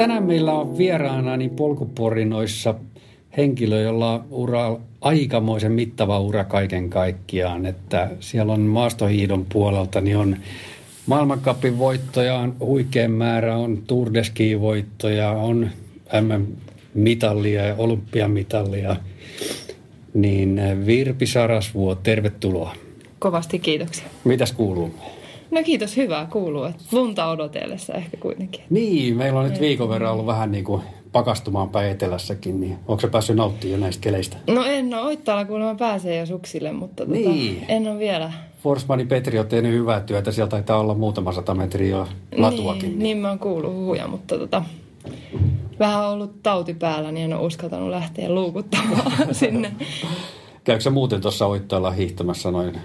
tänään meillä on vieraana niin polkuporinoissa henkilö, jolla on ura, aikamoisen mittava ura kaiken kaikkiaan. Että siellä on maastohiidon puolelta, niin on maailmankapin voittoja, on huikean määrä, on Tour de voittoja, on MM-mitallia ja olympiamitallia. Niin Virpi Sarasvuo, tervetuloa. Kovasti kiitoksia. Mitäs kuuluu? No kiitos, hyvää kuuluu. Että lunta odotellessa ehkä kuitenkin. Niin, meillä on nyt viikon verran ollut vähän niin kuin pakastumaan päin etelässäkin, niin onko se päässyt nauttimaan jo näistä keleistä? No en ole, Oittaalla kuulemma pääsee jo suksille, mutta tota, niin. en ole vielä. Forsmani Petri on tehnyt hyvää työtä, sieltä taitaa olla muutama sata metriä latuakin. Niin, niin mä oon kuullut huhuja, mutta tota, vähän ollut tauti päällä, niin en ole uskaltanut lähteä luukuttamaan sinne. Käykö sä muuten tuossa Oittaalla hiihtämässä noin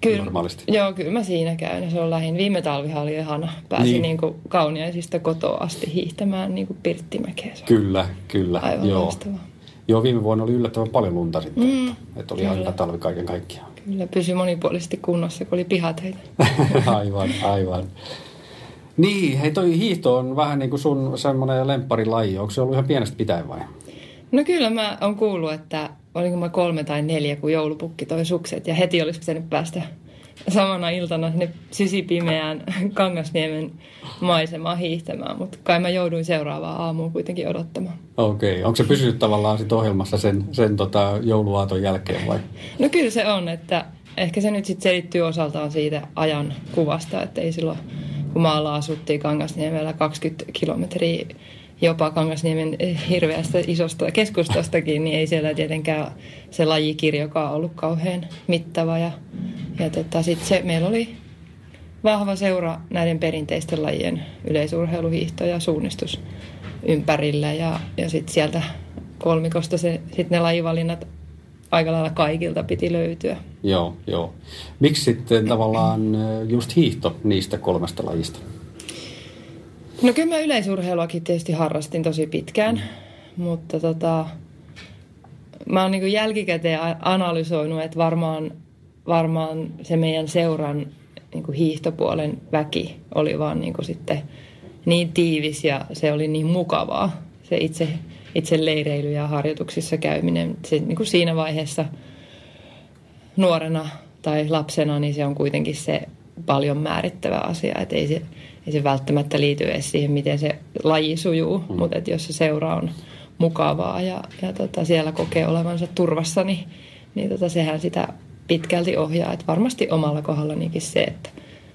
Kyllä, normaalisti? Joo, kyllä mä siinä käyn. Se on lähin. Viime talvihan oli ihana. Pääsin niin. niin kuin kauniaisista kotoa asti hiihtämään niin kuin Pirttimäkeä. Kyllä, kyllä. Aivan joo. Loistavaa. Joo, viime vuonna oli yllättävän paljon lunta sitten. Mm, että, että oli kyllä. aina talvi kaiken kaikkiaan. Kyllä, pysyi monipuolisesti kunnossa, kun oli pihateita. aivan, aivan. Niin, hei toi hiihto on vähän niin kuin sun semmoinen lempparilaji. Onko se ollut ihan pienestä pitäen vai? No kyllä mä oon kuullut, että olinko mä kolme tai neljä, kun joulupukki toi sukset ja heti olisi pitänyt päästä samana iltana sinne sysipimeään Kangasniemen maisemaan hiihtämään, mutta kai mä jouduin seuraavaa aamua kuitenkin odottamaan. Okei, okay. onko se pysynyt tavallaan sit ohjelmassa sen, sen tota jouluaaton jälkeen vai? No kyllä se on, että ehkä se nyt sitten selittyy osaltaan siitä ajan kuvasta, että ei silloin kun maalla asuttiin Kangasniemellä 20 kilometriä jopa Kangasniemen hirveästä isosta keskustastakin, niin ei siellä tietenkään se lajikirjokaan ollut kauhean mittava. Ja, ja tota, sitten se, meillä oli vahva seura näiden perinteisten lajien yleisurheiluhiihto ja suunnistus ympärillä. Ja, ja sitten sieltä kolmikosta se, sit ne lajivalinnat aika lailla kaikilta piti löytyä. Joo, joo. Miksi sitten tavallaan just hiihto niistä kolmesta lajista? No kyllä mä yleisurheiluakin tietysti harrastin tosi pitkään, mutta tota, mä oon niin jälkikäteen analysoinut, että varmaan, varmaan se meidän seuran niin hiihtopuolen väki oli vaan niin sitten niin tiivis ja se oli niin mukavaa, se itse, itse leireily ja harjoituksissa käyminen. Se, niin kuin siinä vaiheessa nuorena tai lapsena, niin se on kuitenkin se paljon määrittävä asia, että ei se, ei se välttämättä liity edes siihen, miten se laji sujuu, mm. mutta että jos se seura on mukavaa ja, ja tota, siellä kokee olevansa turvassa, niin, niin tota, sehän sitä pitkälti ohjaa. Et varmasti omalla kohdallanikin se, että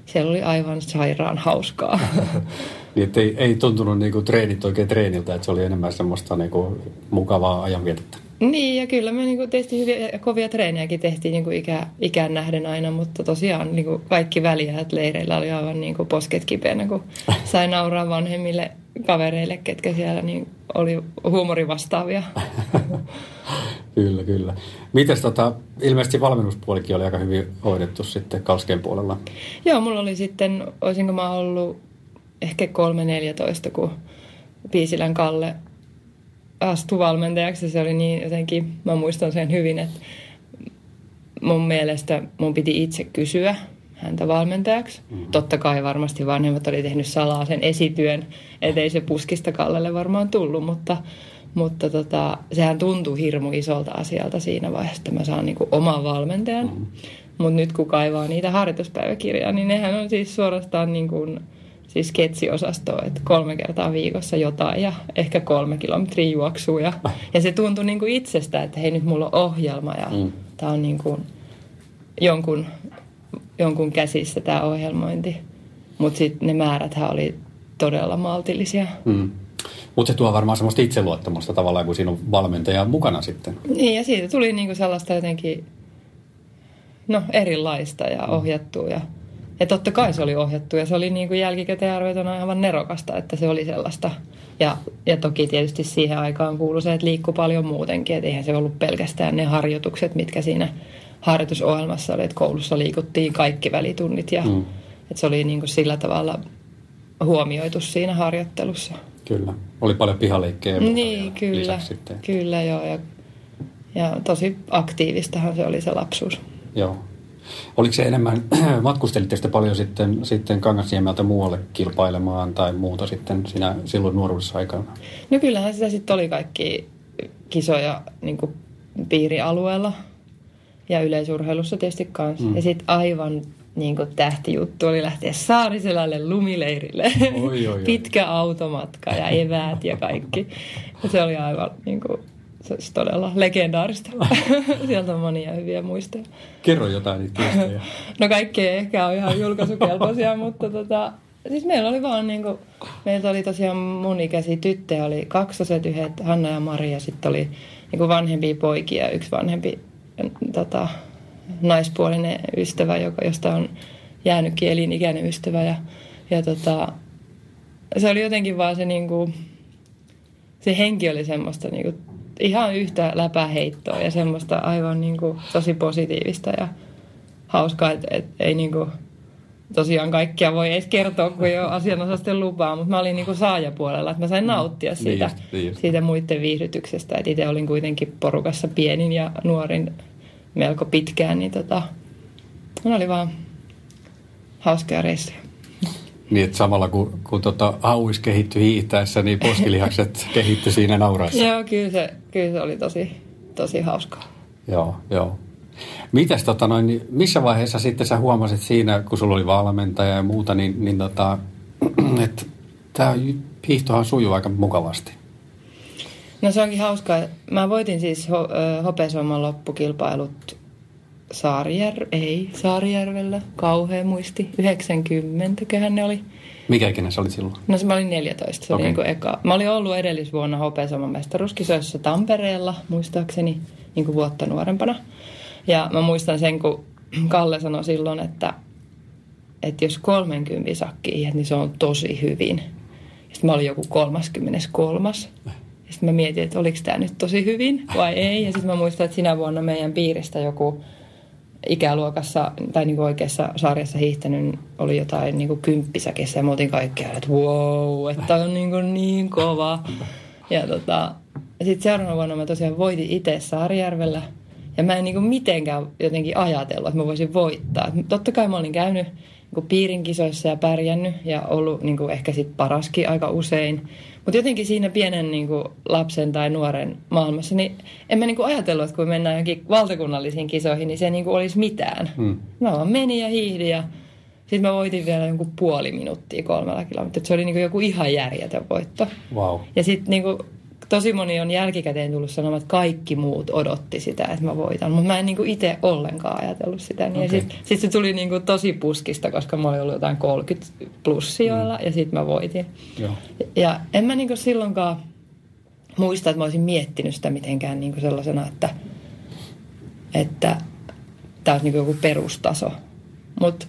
siellä oli aivan sairaan hauskaa. niin, ei, ei tuntunut niinku treenit oikein treeniltä, että se oli enemmän semmoista niinku mukavaa ajanvietettä. Niin, ja kyllä me niinku tehtiin hyviä kovia treenejäkin tehtiin niinku ikä, ikään nähden aina, mutta tosiaan niinku kaikki väliä, leireillä oli aivan niinku posket kipeänä, kun sai nauraa vanhemmille kavereille, ketkä siellä niin oli huumorivastaavia. kyllä, kyllä. Mites tota, ilmeisesti valmennuspuolikin oli aika hyvin hoidettu sitten Kalskeen puolella? Joo, mulla oli sitten, olisinko mä ollut ehkä 3-14, kun Piisilän Kalle astui valmentajaksi. Se oli niin jotenkin, mä muistan sen hyvin, että mun mielestä mun piti itse kysyä häntä valmentajaksi. Mm-hmm. Totta kai varmasti vanhemmat oli tehnyt salaa sen esityön, ettei se puskista Kallelle varmaan tullut, mutta, mutta tota, sehän tuntui hirmu isolta asialta siinä vaiheessa, että mä saan niinku oman valmentajan. Mm-hmm. Mutta nyt kun kaivaa niitä harjoituspäiväkirjaa, niin nehän on siis suorastaan niin kuin siis sketsiosastoa, että kolme kertaa viikossa jotain ja ehkä kolme kilometriä juoksua. Ja, ja se tuntui niin kuin itsestä, että hei nyt mulla on ohjelma ja mm. tämä on niin kuin jonkun, jonkun käsissä tämä ohjelmointi. Mutta sitten ne määräthän oli todella maltillisia. Mm. Mutta se tuo varmaan semmoista itseluottamusta tavallaan, kun siinä on valmentaja mukana sitten. Niin, ja siitä tuli niinku sellaista jotenkin no, erilaista ja mm. ohjattua. Ja ja totta kai se oli ohjattu ja se oli niin kuin jälkikäteen arvioituna aivan nerokasta, että se oli sellaista. Ja, ja toki tietysti siihen aikaan kuului se, että liikkui paljon muutenkin, että eihän se ollut pelkästään ne harjoitukset, mitkä siinä harjoitusohjelmassa oli, että koulussa liikuttiin kaikki välitunnit ja mm. että se oli niin kuin sillä tavalla huomioitu siinä harjoittelussa. Kyllä. Oli paljon pihaleikkejä. Niin, kyllä. Sitten. Kyllä, joo. Ja, ja tosi aktiivistahan se oli se lapsuus. Joo. Oliko se enemmän, matkustelitte sitten paljon sitten, sitten Kangasniemeltä muualle kilpailemaan tai muuta sitten sinä silloin nuoruudessa aikana? No kyllähän sitä sitten oli kaikki kisoja niin kuin piirialueella ja yleisurheilussa tietysti kanssa. Mm. Ja sitten aivan niin kuin tähtijuttu oli lähteä Saariselälle lumileirille. Oi, oi, oi. Pitkä automatka ja eväät ja kaikki. Ja se oli aivan niin kuin, se olisi todella legendaarista. Sieltä on monia hyviä muistoja. Kerro jotain niitä muistoja. no kaikki ei ehkä ole ihan julkaisukelpoisia, mutta tota, siis meillä oli vaan niin kuin, meiltä oli tosiaan mun ikäisiä tyttöjä, oli kaksoset yhdet, Hanna ja Maria, sitten oli niin kuin vanhempia poikia, yksi vanhempi tota, naispuolinen ystävä, joka, josta on jäänytkin elinikäinen ystävä. Ja, ja tota, se oli jotenkin vaan se, niin kuin, se henki oli semmoista niin kuin, ihan yhtä läpäheittoa ja semmoista aivan niin kuin, tosi positiivista ja hauskaa, että et, ei niin kuin, tosiaan kaikkia voi edes kertoa, kun ei ole asianosasten lupaa, mutta mä olin niin kuin saajapuolella, että mä sain nauttia mm. siitä, niin just, niin just. siitä muiden viihdytyksestä. Että itse olin kuitenkin porukassa pienin ja nuorin melko pitkään, niin tota, ne oli vaan hauskaa reissuja. Niin, että samalla kun, kun tota, hauis kehittyi hiihtäessä, niin poskilihakset kehittyi siinä nauraessa. Joo, kyllä se, kyllä se oli tosi, tosi hauskaa. Joo, joo. Mitäs, tota noin, niin missä vaiheessa sitten sä huomasit siinä, kun sulla oli valmentaja ja muuta, niin, niin tota, että tämä hiihtohan sujuu aika mukavasti? No se onkin hauskaa. Mä voitin siis ho- Hopeasuoman loppukilpailut Saarijär... ei, Saarijärvellä. Kauhea muisti. 90 köhän ne oli. Mikä ikinä se oli silloin? No se mä olin 14. Se okay. oli niin eka. Mä olin ollut edellisvuonna Hopeasuoman mestaruuskisoissa Tampereella, muistaakseni, niin kuin vuotta nuorempana. Ja mä muistan sen, kun Kalle sanoi silloin, että, että jos 30 sakki niin se on tosi hyvin. Sitten mä olin joku 33. Sitten mä mietin, että oliko tämä nyt tosi hyvin vai ei. Ja sitten mä muistan, että sinä vuonna meidän piiristä joku ikäluokassa tai niin oikeassa sarjassa hiihtänyt oli jotain niin kuin kymppisäkessä ja me oltiin kaikkia, että wow, että on niin, kuin niin kova. Ja tota, sitten seuraavana vuonna mä tosiaan voitin itse Saarijärvellä ja mä en niin kuin mitenkään jotenkin ajatellut, että mä voisin voittaa. Totta kai mä olin käynyt niin piirin kisoissa ja pärjännyt ja ollut niin kuin ehkä sit paraskin aika usein. Mutta jotenkin siinä pienen niin kuin lapsen tai nuoren maailmassa, niin en mä niin kuin ajatellut, että kun mennään johonkin valtakunnallisiin kisoihin, niin se niin kuin olisi mitään. Hmm. Mä vaan menin ja hiihdin ja sitten mä voitin vielä jonkun puoli minuuttia kolmella kilometrillä. Se oli niin kuin joku ihan järjetön voitto. Wow. Ja sitten niin kuin tosi moni on jälkikäteen tullut sanomaan, että kaikki muut odotti sitä, että mä voitan. Mutta mä en niin itse ollenkaan ajatellut sitä. Niin okay. Sitten sit se tuli niin kuin tosi puskista, koska mä olin ollut jotain 30 plussioilla mm. ja sitten mä voitin. Joo. Ja en mä niin kuin silloinkaan muista, että mä olisin miettinyt sitä mitenkään niin kuin sellaisena, että, että tämä olisi niin kuin joku perustaso. Mutta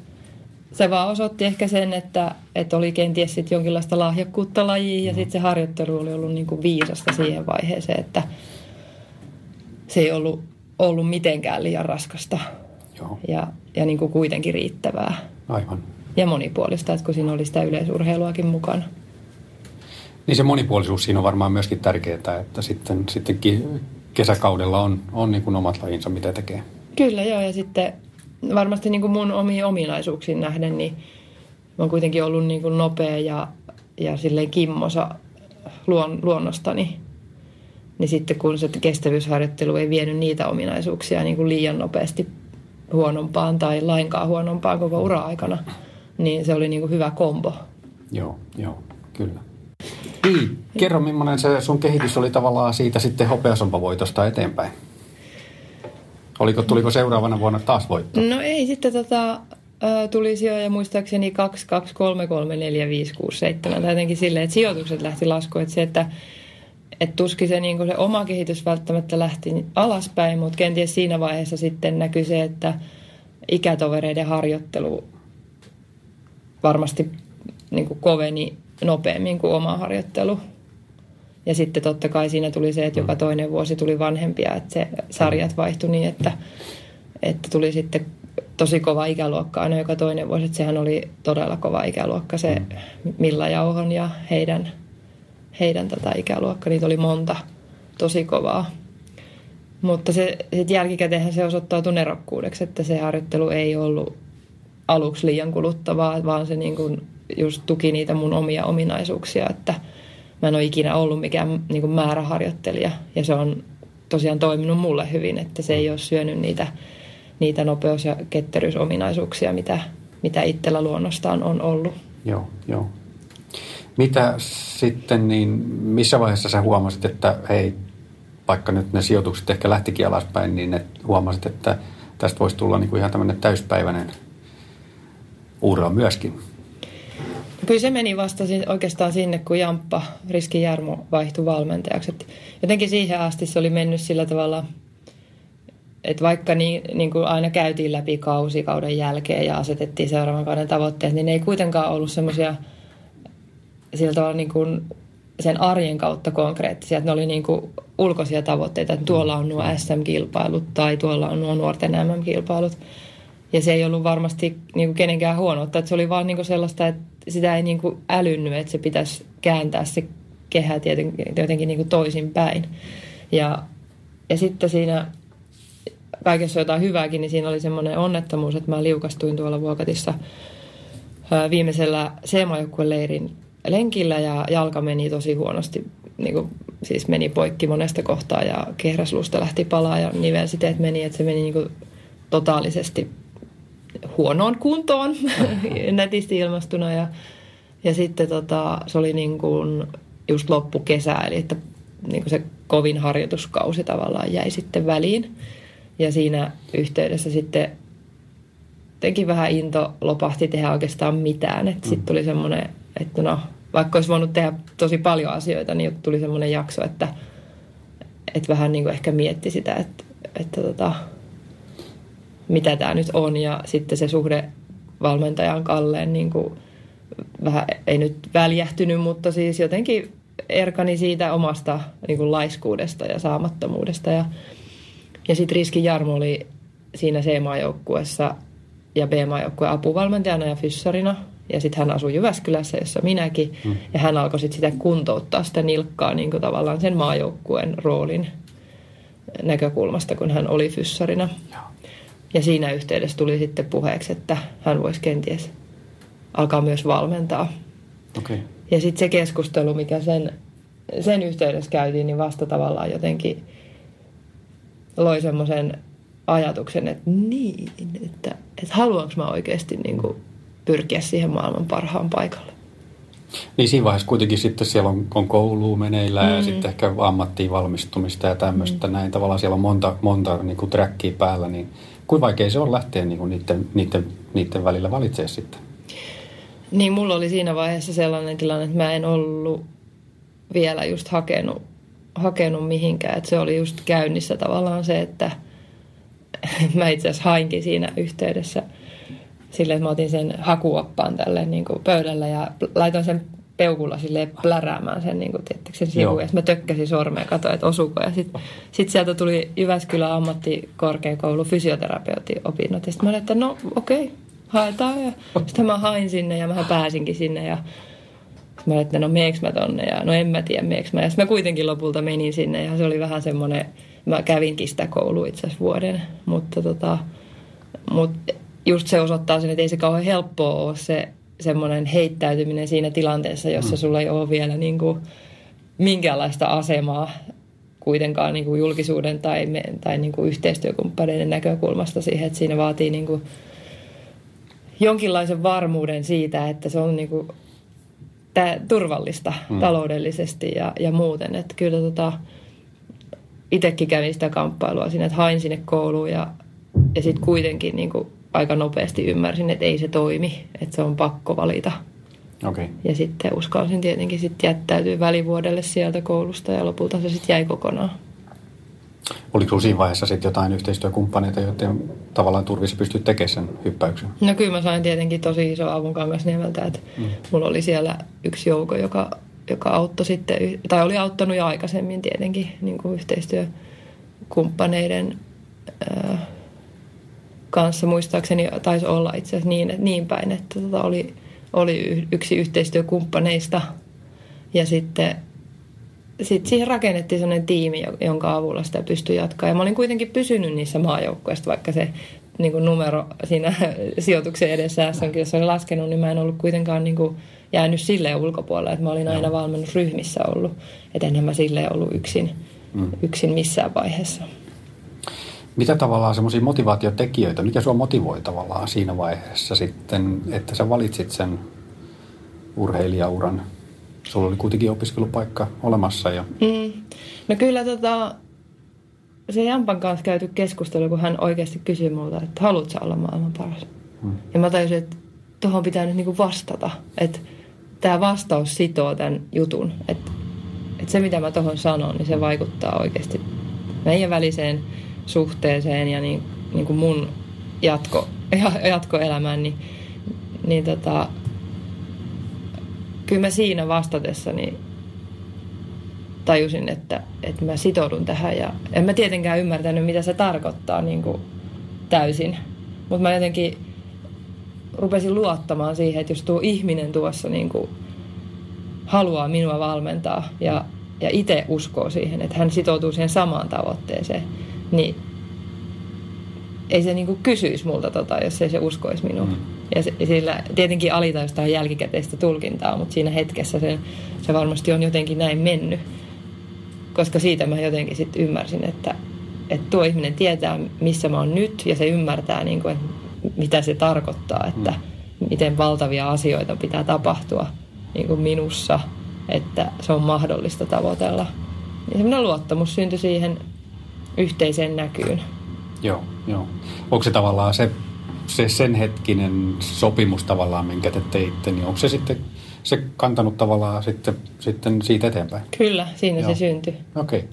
se vaan osoitti ehkä sen, että, että oli kenties sit jonkinlaista lahjakkuutta lajiin ja mm. sitten se harjoittelu oli ollut niin kuin viisasta siihen vaiheeseen, että se ei ollut, ollut mitenkään liian raskasta Joo. ja, ja niin kuin kuitenkin riittävää. Aivan. Ja monipuolista, että kun siinä oli sitä yleisurheiluakin mukana. Niin se monipuolisuus siinä on varmaan myöskin tärkeää, että sitten, sittenkin kesäkaudella on, on niin kuin omat lajinsa, mitä tekee. Kyllä joo, ja sitten varmasti niin kuin mun omiin ominaisuuksiin nähden, niin mä oon kuitenkin ollut niin kuin nopea ja, ja silleen kimmosa luon, luonnostani. Niin sitten kun se kestävyysharjoittelu ei vienyt niitä ominaisuuksia niin kuin liian nopeasti huonompaan tai lainkaan huonompaan koko ura-aikana, niin se oli niin kuin hyvä kombo. Joo, joo, kyllä. Niin, kerro millainen se sun kehitys oli tavallaan siitä sitten hopeasompavoitosta eteenpäin? Oliko, tuliko seuraavana vuonna taas voitto? No ei, sitten tota, tuli sijoja muistaakseni 2, 2, 3, 3, 4, 5, 6, 7. Tai jotenkin silleen, että sijoitukset lähti laskuun. Että se, että et tuskin se, niin se oma kehitys välttämättä lähti alaspäin, mutta kenties siinä vaiheessa sitten näkyi se, että ikätovereiden harjoittelu varmasti niin koveni nopeammin kuin oma harjoittelu. Ja sitten totta kai siinä tuli se, että joka mm. toinen vuosi tuli vanhempia, että se sarjat vaihtui niin, että, että tuli sitten tosi kova ikäluokka aina joka toinen vuosi. Että sehän oli todella kova ikäluokka se mm. Milla Jauhon ja heidän, heidän tätä ikäluokka. Niitä oli monta tosi kovaa. Mutta se, sit jälkikäteen se osoittautui nerokkuudeksi, että se harjoittelu ei ollut aluksi liian kuluttavaa, vaan se niin kuin just tuki niitä mun omia ominaisuuksia, että mä en ole ikinä ollut mikään niin kuin määräharjoittelija ja se on tosiaan toiminut mulle hyvin, että se ei ole syönyt niitä, niitä nopeus- ja ketteryysominaisuuksia, mitä, mitä itsellä luonnostaan on ollut. Joo, joo. Mitä sitten, niin missä vaiheessa sä huomasit, että hei, vaikka nyt ne sijoitukset ehkä lähtikin alaspäin, niin ne huomasit, että tästä voisi tulla niin kuin ihan tämmöinen täyspäiväinen ura myöskin? Kyllä se meni vasta oikeastaan sinne, kun Jamppa, Riski Jarmo, vaihtui valmentajaksi. Et jotenkin siihen asti se oli mennyt sillä tavalla, että vaikka niin, niin kuin aina käytiin läpi kausi kauden jälkeen ja asetettiin seuraavan kauden tavoitteet, niin ne ei kuitenkaan ollut semmoisia sillä tavalla niin kuin sen arjen kautta konkreettisia, että ne oli niin kuin ulkoisia tavoitteita, että tuolla on nuo SM-kilpailut tai tuolla on nuo nuorten MM-kilpailut. Ja se ei ollut varmasti niin kuin kenenkään huonoutta, että se oli vaan niin kuin sellaista, että sitä ei niin kuin älynnyt, että se pitäisi kääntää se kehä jotenkin, jotenkin niin kuin toisinpäin. Ja, ja sitten siinä kaikessa jotain hyvääkin, niin siinä oli semmoinen onnettomuus, että mä liukastuin tuolla Vuokatissa viimeisellä leirin lenkillä ja jalka meni tosi huonosti. Niin kuin, siis meni poikki monesta kohtaa ja kehräsluusta lähti palaa ja nivelsiteet meni, että se meni niin kuin totaalisesti huonoon kuntoon, netisti ilmastuna. Ja, ja sitten tota, se oli niin kuin just loppukesä, eli että niin kuin se kovin harjoituskausi tavallaan jäi sitten väliin. Ja siinä yhteydessä sitten jotenkin vähän into lopahti tehdä oikeastaan mitään. Että sitten mm. tuli semmoinen, että no, vaikka olisi voinut tehdä tosi paljon asioita, niin tuli semmoinen jakso, että, että vähän niin kuin ehkä mietti sitä, että, että tota, mitä tämä nyt on. Ja sitten se suhde valmentajan Kalleen niin kuin vähän, ei nyt väljähtynyt, mutta siis jotenkin erkani siitä omasta niin kuin laiskuudesta ja saamattomuudesta. Ja, ja sitten Riskin Jarmo oli siinä C-maajoukkuessa ja B-maajoukkueen apuvalmentajana ja fyssarina. Ja sitten hän asui Jyväskylässä, jossa minäkin. Mm. Ja hän alkoi sitten sitä kuntouttaa sitä nilkkaa niin kuin tavallaan sen maajoukkueen roolin näkökulmasta, kun hän oli fyssarina. Joo. Ja siinä yhteydessä tuli sitten puheeksi, että hän voisi kenties alkaa myös valmentaa. Okay. Ja sitten se keskustelu, mikä sen, sen yhteydessä käytiin, niin vasta tavallaan jotenkin loi semmoisen ajatuksen, että niin, että, että haluanko mä oikeasti niin kuin pyrkiä siihen maailman parhaan paikalle. Niin siinä vaiheessa kuitenkin sitten siellä on, on kouluun meneillään mm. ja sitten ehkä ammattiin valmistumista ja tämmöistä. Mm. Näin tavallaan siellä on monta, monta niin kuin trackia päällä, niin Kuinka vaikea se on lähteä niin kuin niiden, niiden, niiden välillä valitsemaan sitten? Niin, mulla oli siinä vaiheessa sellainen tilanne, että mä en ollut vielä just hakenut, hakenut mihinkään. Että se oli just käynnissä tavallaan se, että mä itse asiassa hainkin siinä yhteydessä silleen, että mä otin sen hakuoppaan tälle niin kuin pöydällä ja laitoin sen peukulla sille pläräämään sen, niin kuin, tiettekö, sen sivuun. Ja mä tökkäsin sormea ja katsoin, että osuuko. Ja sitten sit sieltä tuli Jyväskylän ammattikorkeakoulu fysioterapeutin opinnot. Ja sitten mä olin, että no okei, okay, haetaan. Ja sitten mä hain sinne ja mä pääsinkin sinne. Ja sitten mä olin, että no meeks mä tonne. Ja no en mä tiedä meeks mä. Ja sitten mä kuitenkin lopulta menin sinne ja se oli vähän semmoinen, mä kävinkin sitä koulua itse asiassa vuoden. Mutta tota, mut just se osoittaa sen, että ei se kauhean helppoa ole se semmoinen heittäytyminen siinä tilanteessa, jossa mm. sulla ei ole vielä niin kuin minkäänlaista asemaa kuitenkaan niin kuin julkisuuden tai, me, tai niin kuin yhteistyökumppaneiden näkökulmasta siihen, että siinä vaatii niin kuin jonkinlaisen varmuuden siitä, että se on niin kuin tää, turvallista mm. taloudellisesti ja, ja muuten. Että kyllä tota, itsekin kävin sitä kamppailua siinä, että hain sinne kouluun ja, ja sitten kuitenkin niin kuin aika nopeasti ymmärsin, että ei se toimi, että se on pakko valita. Okay. Ja sitten uskalsin tietenkin sitten jättäytyä välivuodelle sieltä koulusta ja lopulta se sitten jäi kokonaan. Oliko sinulla siinä vaiheessa sitten jotain yhteistyökumppaneita, joiden tavallaan turvissa pystyt tekemään sen hyppäyksen? No kyllä mä sain tietenkin tosi iso avun Kangasniemeltä, että mm. mulla oli siellä yksi jouko, joka, joka auttoi sitten, tai oli auttanut jo aikaisemmin tietenkin niin kuin yhteistyökumppaneiden äh, kanssa muistaakseni taisi olla itse asiassa niin, niin päin, että tota oli, oli yksi yhteistyökumppaneista ja sitten sitten siihen rakennettiin sellainen tiimi, jonka avulla sitä pystyi jatkaa. Ja mä olin kuitenkin pysynyt niissä maajoukkueissa, vaikka se niin kuin numero siinä sijoituksen edessä S-onkin, oli laskenut, niin mä en ollut kuitenkaan niin kuin jäänyt silleen ulkopuolelle, että mä olin aina valmennusryhmissä ollut. Että enhän mä silleen ollut yksin, mm. yksin missään vaiheessa. Mitä tavallaan semmoisia motivaatiotekijöitä, mikä sua motivoi tavallaan siinä vaiheessa sitten, että sä valitsit sen urheilijauran? Sulla oli kuitenkin opiskelupaikka olemassa. Ja... Mm. No kyllä tota, se Jampan kanssa käyty keskustelu, kun hän oikeasti kysyi multa, että haluatko olla maailman paras? Mm. Ja mä tajusin, että tuohon pitää nyt niinku vastata. Että tämä vastaus sitoo tämän jutun. Että että se, mitä mä tuohon sanon, niin se vaikuttaa oikeasti meidän väliseen suhteeseen ja niin, niin kuin mun jatko, jatkoelämään, niin, niin tota, kyllä mä siinä vastatessani tajusin, että, että mä sitoudun tähän ja en mä tietenkään ymmärtänyt, mitä se tarkoittaa niin kuin täysin. Mutta mä jotenkin rupesin luottamaan siihen, että jos tuo ihminen tuossa niin kuin haluaa minua valmentaa ja, ja itse uskoo siihen, että hän sitoutuu siihen samaan tavoitteeseen, niin ei se niin kysyisi multa tota, jos ei se uskoisi minua. Mm. Ja, se, ja sillä tietenkin alitajusta on jälkikäteistä tulkintaa, mutta siinä hetkessä se, se varmasti on jotenkin näin mennyt. Koska siitä mä jotenkin sitten ymmärsin, että, että tuo ihminen tietää, missä mä oon nyt, ja se ymmärtää, niin kuin, että mitä se tarkoittaa, että mm. miten valtavia asioita pitää tapahtua niin kuin minussa, että se on mahdollista tavoitella. Ja semmoinen luottamus syntyi siihen yhteiseen näkyyn. Joo, joo. Onko se tavallaan se, se sen hetkinen sopimus tavallaan, minkä te teitte, niin onko se sitten se kantanut tavallaan sitten, sitten siitä eteenpäin? Kyllä, siinä joo. se syntyi. Okei. Okay.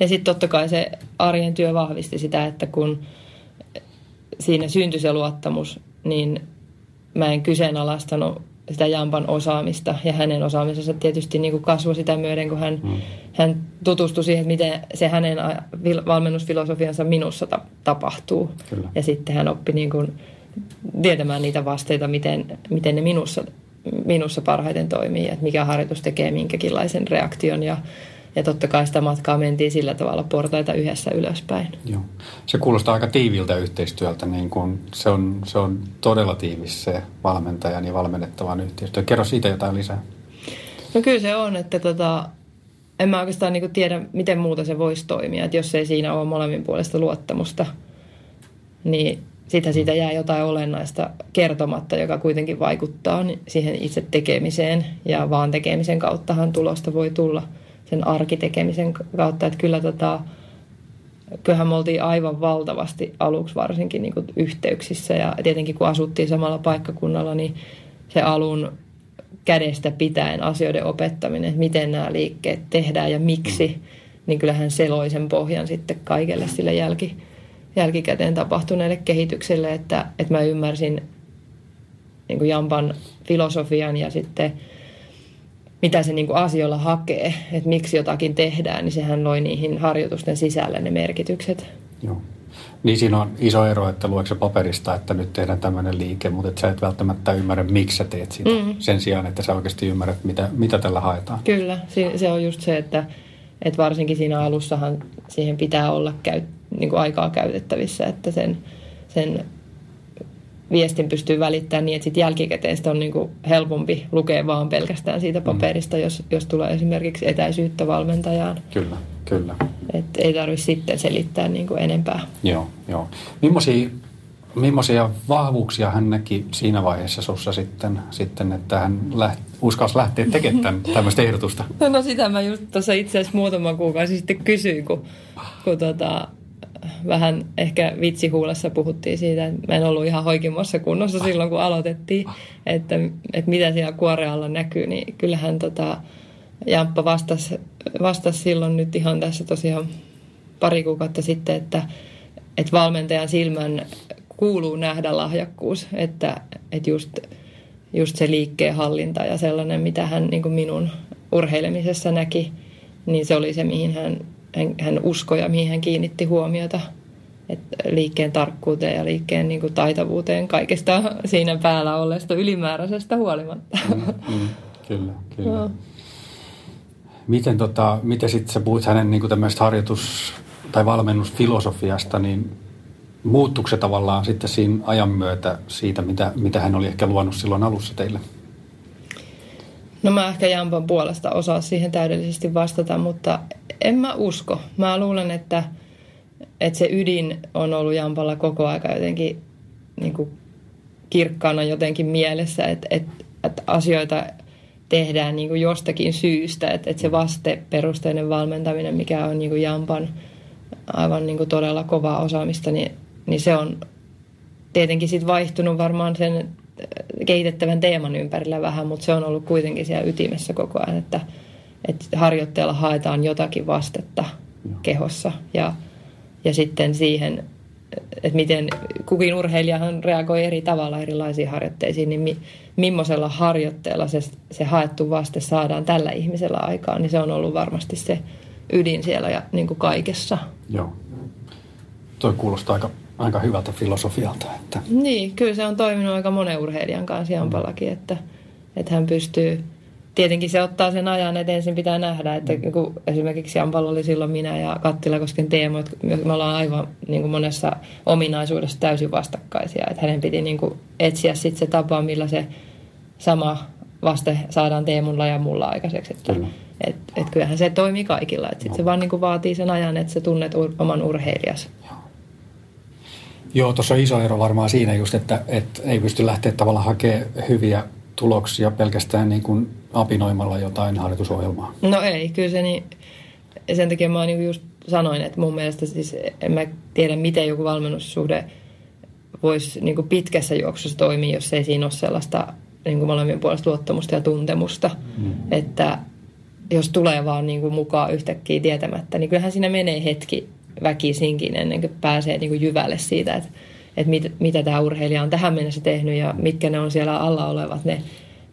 Ja sitten totta kai se arjen työ vahvisti sitä, että kun siinä syntyi se luottamus, niin mä en kyseenalaistanut sitä Jampan osaamista ja hänen osaamisensa tietysti niin kuin kasvoi sitä myöden, kun hän, mm. hän tutustui siihen, miten se hänen valmennusfilosofiansa minussa ta- tapahtuu. Kyllä. Ja sitten hän oppi niin kuin tietämään niitä vasteita, miten, miten ne minussa, minussa parhaiten toimii, että mikä harjoitus tekee minkäkinlaisen reaktion ja ja totta kai sitä matkaa mentiin sillä tavalla portaita yhdessä ylöspäin. Joo. Se kuulostaa aika tiiviltä yhteistyöltä. Niin kun se, on, se on todella tiivis se valmentajan ja valmennettavan yhteistyö. Kerro siitä jotain lisää. No kyllä se on, että tota, en mä oikeastaan niin tiedä, miten muuta se voisi toimia. Että jos ei siinä ole molemmin puolesta luottamusta, niin sitä siitä jää jotain olennaista kertomatta, joka kuitenkin vaikuttaa siihen itse tekemiseen. Ja vaan tekemisen kauttahan tulosta voi tulla – sen arkitekemisen kautta. Että kyllä tota, kyllähän me oltiin aivan valtavasti aluksi varsinkin niin yhteyksissä ja tietenkin kun asuttiin samalla paikkakunnalla, niin se alun kädestä pitäen asioiden opettaminen, että miten nämä liikkeet tehdään ja miksi, niin kyllähän se loi sen pohjan sitten kaikelle sille jälki, jälkikäteen tapahtuneelle kehitykselle, että, että mä ymmärsin niin Jampan filosofian ja sitten – mitä se niin kuin asioilla hakee, että miksi jotakin tehdään, niin sehän loi niihin harjoitusten sisälle ne merkitykset. Joo. Niin siinä on iso ero, että lueeko se paperista, että nyt tehdään tämmöinen liike, mutta et sä et välttämättä ymmärrä, miksi sä teet sitä. Mm. Sen sijaan, että sä oikeasti ymmärrät, mitä, mitä tällä haetaan. Kyllä, se on just se, että, että varsinkin siinä alussahan siihen pitää olla käy, niin kuin aikaa käytettävissä, että sen, sen viestin pystyy välittämään niin, että sitten jälkikäteen sitä on niin kuin helpompi lukea vaan pelkästään siitä mm. paperista, mm. jos, jos tulee esimerkiksi etäisyyttä valmentajaan. Kyllä, kyllä. Et ei tarvitse sitten selittää niin kuin enempää. Joo, joo. Millaisia, millaisia vahvuuksia hän näki siinä vaiheessa sussa sitten, sitten että hän lähti, uskalsi lähteä tekemään tämmöistä ehdotusta? No sitä mä just tuossa itse asiassa muutama kuukausi sitten kysyin, kun, kun tota, vähän ehkä vitsihuulessa puhuttiin siitä, että mä en ollut ihan hoikimossa kunnossa silloin, kun aloitettiin, että, että mitä siellä kuorealla näkyy, niin kyllähän tota, Jamppa vastasi, vastasi silloin nyt ihan tässä tosiaan pari kuukautta sitten, että, että valmentajan silmän kuuluu nähdä lahjakkuus, että, että just, just se liikkeen hallinta ja sellainen, mitä hän niin minun urheilemisessa näki, niin se oli se, mihin hän hän, hän uskoi ja mihin hän kiinnitti huomiota. että liikkeen tarkkuuteen ja liikkeen niin kuin taitavuuteen kaikesta siinä päällä olleesta ylimääräisestä huolimatta. Mm, mm, kyllä, kyllä. No. Miten, tota, miten sitten sä puhuit hänen niin tämmöistä harjoitus- tai valmennusfilosofiasta, niin muuttuiko se tavallaan sitten siinä ajan myötä siitä, mitä, mitä hän oli ehkä luonut silloin alussa teille? No mä ehkä Jampan puolesta osaa siihen täydellisesti vastata, mutta en mä usko. Mä luulen, että, että se ydin on ollut Jampalla koko aika jotenkin niin kuin kirkkaana jotenkin mielessä, että, että, että asioita tehdään niin kuin jostakin syystä, että, että se vasteperusteinen valmentaminen, mikä on niin kuin Jampan aivan niin kuin todella kovaa osaamista, niin, niin se on tietenkin sitten vaihtunut varmaan sen kehitettävän teeman ympärillä vähän, mutta se on ollut kuitenkin siellä ytimessä koko ajan, että, että harjoitteella haetaan jotakin vastetta Joo. kehossa ja, ja sitten siihen, että miten kukin urheilijahan reagoi eri tavalla erilaisiin harjoitteisiin, niin mi, millaisella harjoitteella se, se haettu vaste saadaan tällä ihmisellä aikaan, niin se on ollut varmasti se ydin siellä ja niin kuin kaikessa. Joo. Toi kuulostaa aika aika hyvältä filosofialta. Että. Niin, kyllä se on toiminut aika monen urheilijan kanssa Jampallakin, että, että hän pystyy, tietenkin se ottaa sen ajan, että ensin pitää nähdä, että mm. kun esimerkiksi Jampalla oli silloin minä ja Kattilakosken Teemo, että me ollaan aivan niin kuin monessa ominaisuudessa täysin vastakkaisia, että hänen piti niin kuin etsiä sitten se tapa, millä se sama vaste saadaan Teemulla ja mulla aikaiseksi. Että, Kyllä. Et, et kyllähän se toimii kaikilla. Sitten no. se vaan niin kuin vaatii sen ajan, että sä tunnet oman urheilijasi. Joo. Joo, tuossa on iso ero varmaan siinä just, että, että ei pysty lähteä tavallaan hakemaan hyviä tuloksia pelkästään niin kuin apinoimalla jotain harjoitusohjelmaa. No ei, kyllä se niin, sen takia mä niin just sanoin, että mun mielestä siis en mä tiedä, miten joku valmennussuhde voisi niin kuin pitkässä juoksussa toimia, jos ei siinä ole sellaista niin kuin molemmien puolesta luottamusta ja tuntemusta. Mm. Että jos tulee vaan niin kuin mukaan yhtäkkiä tietämättä, niin kyllähän siinä menee hetki väkisinkin ennen kuin pääsee niin kuin jyvälle siitä, että, että mit, mitä tämä urheilija on tähän mennessä tehnyt ja mitkä ne on siellä alla olevat ne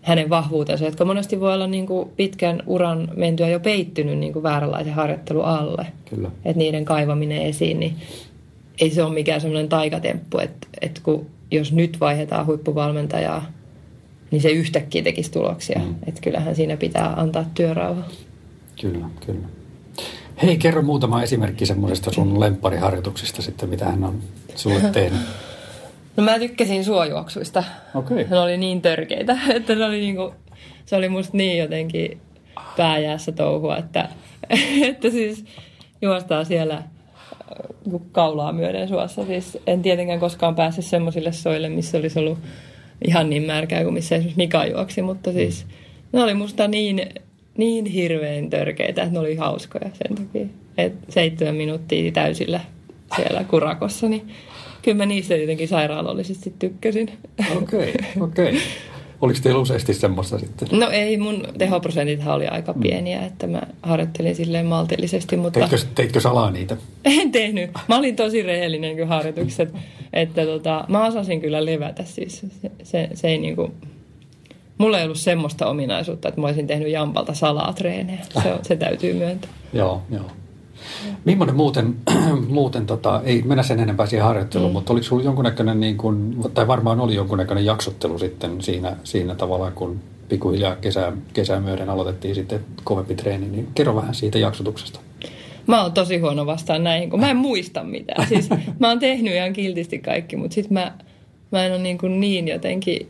hänen vahvuutensa, jotka monesti voi olla niin kuin pitkän uran mentyä jo peittynyt niin kuin vääränlaisen harjoittelun alle. Kyllä. Että niiden kaivaminen esiin, niin ei se ole mikään semmoinen taikatemppu, että, että kun, jos nyt vaihdetaan huippuvalmentajaa, niin se yhtäkkiä tekisi tuloksia. Mm. Että kyllähän siinä pitää antaa työrauha. Kyllä, kyllä. Hei, kerro muutama esimerkki semmoisesta sun lemppariharjoituksista sitten, mitä hän on sulle tehnyt. No mä tykkäsin suojuoksuista. Okei. Okay. Ne oli niin törkeitä, että se oli, niinku, se oli musta niin jotenkin pääjäässä touhua, että, että siis juostaa siellä äh, kaulaa myöden suossa. Siis en tietenkään koskaan päässyt semmoisille soille, missä olisi ollut ihan niin märkää kuin missä esimerkiksi Mika juoksi, mutta siis ne oli musta niin niin hirveän törkeitä, että ne oli hauskoja sen takia. Että seitsemän minuuttia täysillä siellä kurakossa, niin kyllä mä niistä jotenkin sairaalollisesti tykkäsin. Okei, okay, okei. Okay. Oliko teillä useasti semmoista sitten? No ei, mun tehoprosentithan oli aika mm. pieniä, että mä harjoittelin silleen maltillisesti. Mutta... Teitkö, teitkö salaa niitä? En tehnyt. Mä olin tosi rehellinen kyllä harjoitukset. Että tota, mä osasin kyllä levätä siis. Se, se, se ei niinku, mulla ei ollut semmoista ominaisuutta, että mä olisin tehnyt Jampalta salatreenejä. Se, se täytyy myöntää. joo, joo. Millainen muuten, muuten tota, ei mennä sen enempää siihen harjoitteluun, mm. mutta oliko sinulla jonkunnäköinen, niin kuin, tai varmaan oli jonkunnäköinen jaksottelu sitten siinä, siinä tavalla, kun pikkuhiljaa kesää, kesää myöden aloitettiin sitten kovempi treeni, niin kerro vähän siitä jaksotuksesta. Mä oon tosi huono vastaan näihin, kun mä en muista mitään. Siis mä oon tehnyt ihan kiltisti kaikki, mutta sitten mä, mä en ole niin, kuin niin jotenkin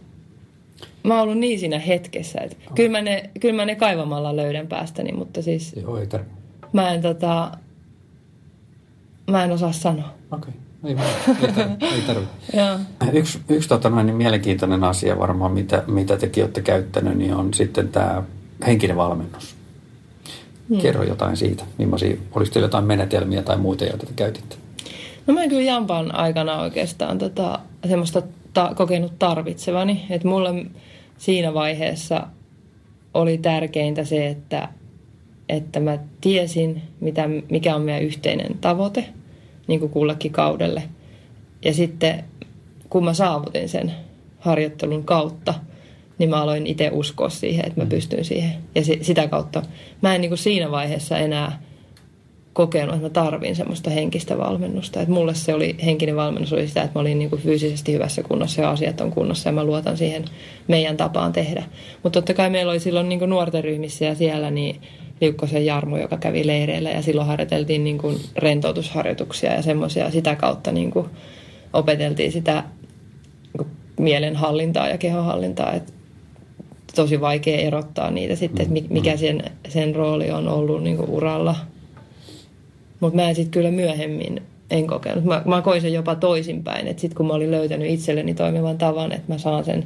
mä oon ollut niin siinä hetkessä, että oh. kyllä, mä ne, kyllä mä ne kaivamalla löydän päästäni, mutta siis... Joo, ei tarvitse. Mä en tota... Mä en osaa sanoa. Okei. Okay. Ei, ei tarvitse. yksi yksi tota noin, niin mielenkiintoinen asia varmaan, mitä, mitä tekin olette käyttänyt, niin on sitten tämä henkinen valmennus. Hmm. Kerro jotain siitä. Millaisia, oliko teillä jotain menetelmiä tai muita, joita te käytitte? No mä en kyllä Jampan aikana oikeastaan tota, semmoista ta- kokenut tarvitsevani. Että mulle siinä vaiheessa oli tärkeintä se, että, että mä tiesin, mitä, mikä on meidän yhteinen tavoite niin kuin kullekin kaudelle. Ja sitten kun mä saavutin sen harjoittelun kautta, niin mä aloin itse uskoa siihen, että mä mm. pystyn siihen. Ja sitä kautta mä en niin kuin siinä vaiheessa enää kokenut, että mä tarvin semmoista henkistä valmennusta. Että mulle se oli, henkinen valmennus oli sitä, että mä olin niin kuin fyysisesti hyvässä kunnossa ja asiat on kunnossa ja mä luotan siihen meidän tapaan tehdä. Mutta totta kai meillä oli silloin niin kuin nuorten ryhmissä ja siellä, niin Liukkosen Jarmo, joka kävi leireillä ja silloin harjoiteltiin niin kuin rentoutusharjoituksia ja semmoisia. Sitä kautta niin kuin opeteltiin sitä niin kuin mielenhallintaa ja kehonhallintaa. Et tosi vaikea erottaa niitä sitten, että mikä mm. sen, sen rooli on ollut niin kuin uralla. Mutta mä en sitten kyllä myöhemmin en kokenut. Mä, mä koin sen jopa toisinpäin, että sitten kun mä olin löytänyt itselleni toimivan tavan, että mä saan sen,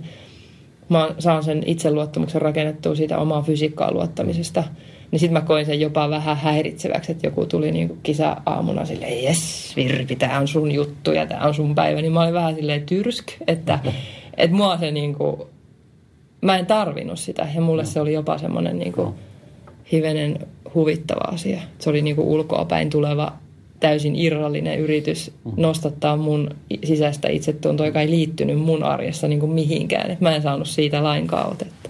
mä saan sen itseluottamuksen rakennettua siitä omaa fysiikkaan luottamisesta, niin sitten mä koin sen jopa vähän häiritseväksi, että joku tuli niinku kisa-aamuna silleen, jes Virpi, tämä on sun juttu ja tämä on sun päivä, niin mä olin vähän silleen tyrsk, että, että mua se niinku, mä en tarvinnut sitä. Ja mulle se oli jopa semmoinen niinku hivenen huvittava asia. Se oli ulkoa päin tuleva täysin irrallinen yritys nostattaa mun sisäistä itsetuntoa, joka ei liittynyt mun arjessa niin kuin mihinkään. Et mä en saanut siitä lainkaan otetta.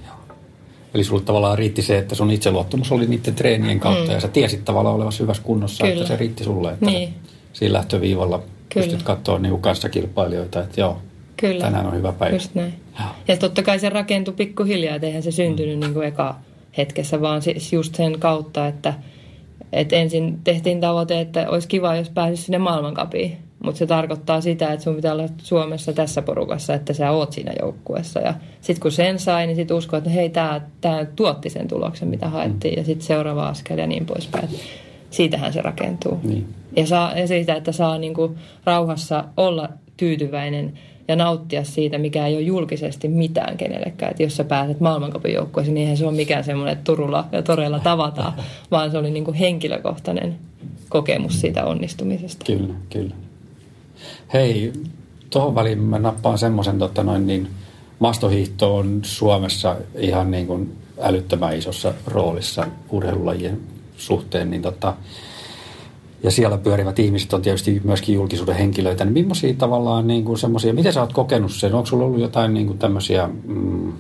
Eli sulla tavallaan riitti se, että sun itseluottamus oli niiden treenien kautta mm. ja sä tiesit tavallaan olevassa hyvässä kunnossa, Kyllä. että se riitti sulle, että niin. siinä lähtöviivalla Kyllä. pystyt katsoa niin kanssakilpailijoita, että joo, Kyllä. tänään on hyvä päivä. Just näin. Ja totta kai se rakentui pikkuhiljaa, että eihän se syntynyt mm. niin kuin eka hetkessä, vaan siis just sen kautta, että – et ensin tehtiin tavoite, että olisi kiva, jos pääsisi sinne maailmankapiin. Mutta se tarkoittaa sitä, että sun pitää olla Suomessa tässä porukassa, että sä oot siinä joukkueessa. Ja sitten kun sen sai, niin sitten uskoo, että hei, tämä tuotti sen tuloksen, mitä haettiin. Ja sitten seuraava askel ja niin poispäin. Siitähän se rakentuu. Niin. Ja, saa, ja siitä, että saa niinku rauhassa olla tyytyväinen – ja nauttia siitä, mikä ei ole julkisesti mitään kenellekään. Että jos sä pääset maailmankapin joukkueeseen, niin eihän se ole mikään semmoinen, että Turulla ja toreilla tavataan, vaan se oli niin kuin henkilökohtainen kokemus siitä onnistumisesta. Kyllä, kyllä. Hei, tuohon väliin mä nappaan semmoisen, tota noin niin, mastohiihto on Suomessa ihan niin kuin älyttömän isossa roolissa urheilulajien suhteen, niin tota, ja siellä pyörivät ihmiset on tietysti myöskin julkisuuden henkilöitä, niin millaisia tavallaan niin kuin semmoisia, miten sä oot kokenut sen? Onko sulla ollut jotain niin kuin tämmöisiä mm,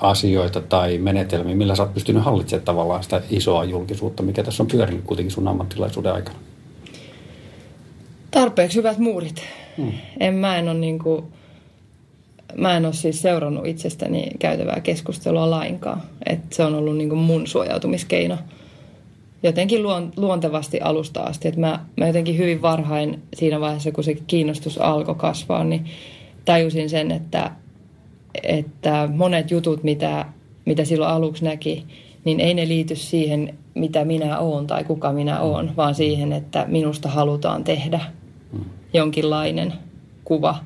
asioita tai menetelmiä, millä sä oot pystynyt hallitsemaan tavallaan sitä isoa julkisuutta, mikä tässä on pyörinyt kuitenkin sun ammattilaisuuden aikana? Tarpeeksi hyvät muurit. Hmm. En, mä en ole niin kuin, mä en ole siis seurannut itsestäni käytävää keskustelua lainkaan. Et se on ollut niin kuin mun suojautumiskeino – jotenkin luontevasti alusta asti. että mä, mä jotenkin hyvin varhain siinä vaiheessa, kun se kiinnostus alkoi kasvaa, niin tajusin sen, että, että monet jutut, mitä, mitä silloin aluksi näki, niin ei ne liity siihen, mitä minä oon tai kuka minä oon, vaan siihen, että minusta halutaan tehdä jonkinlainen kuva.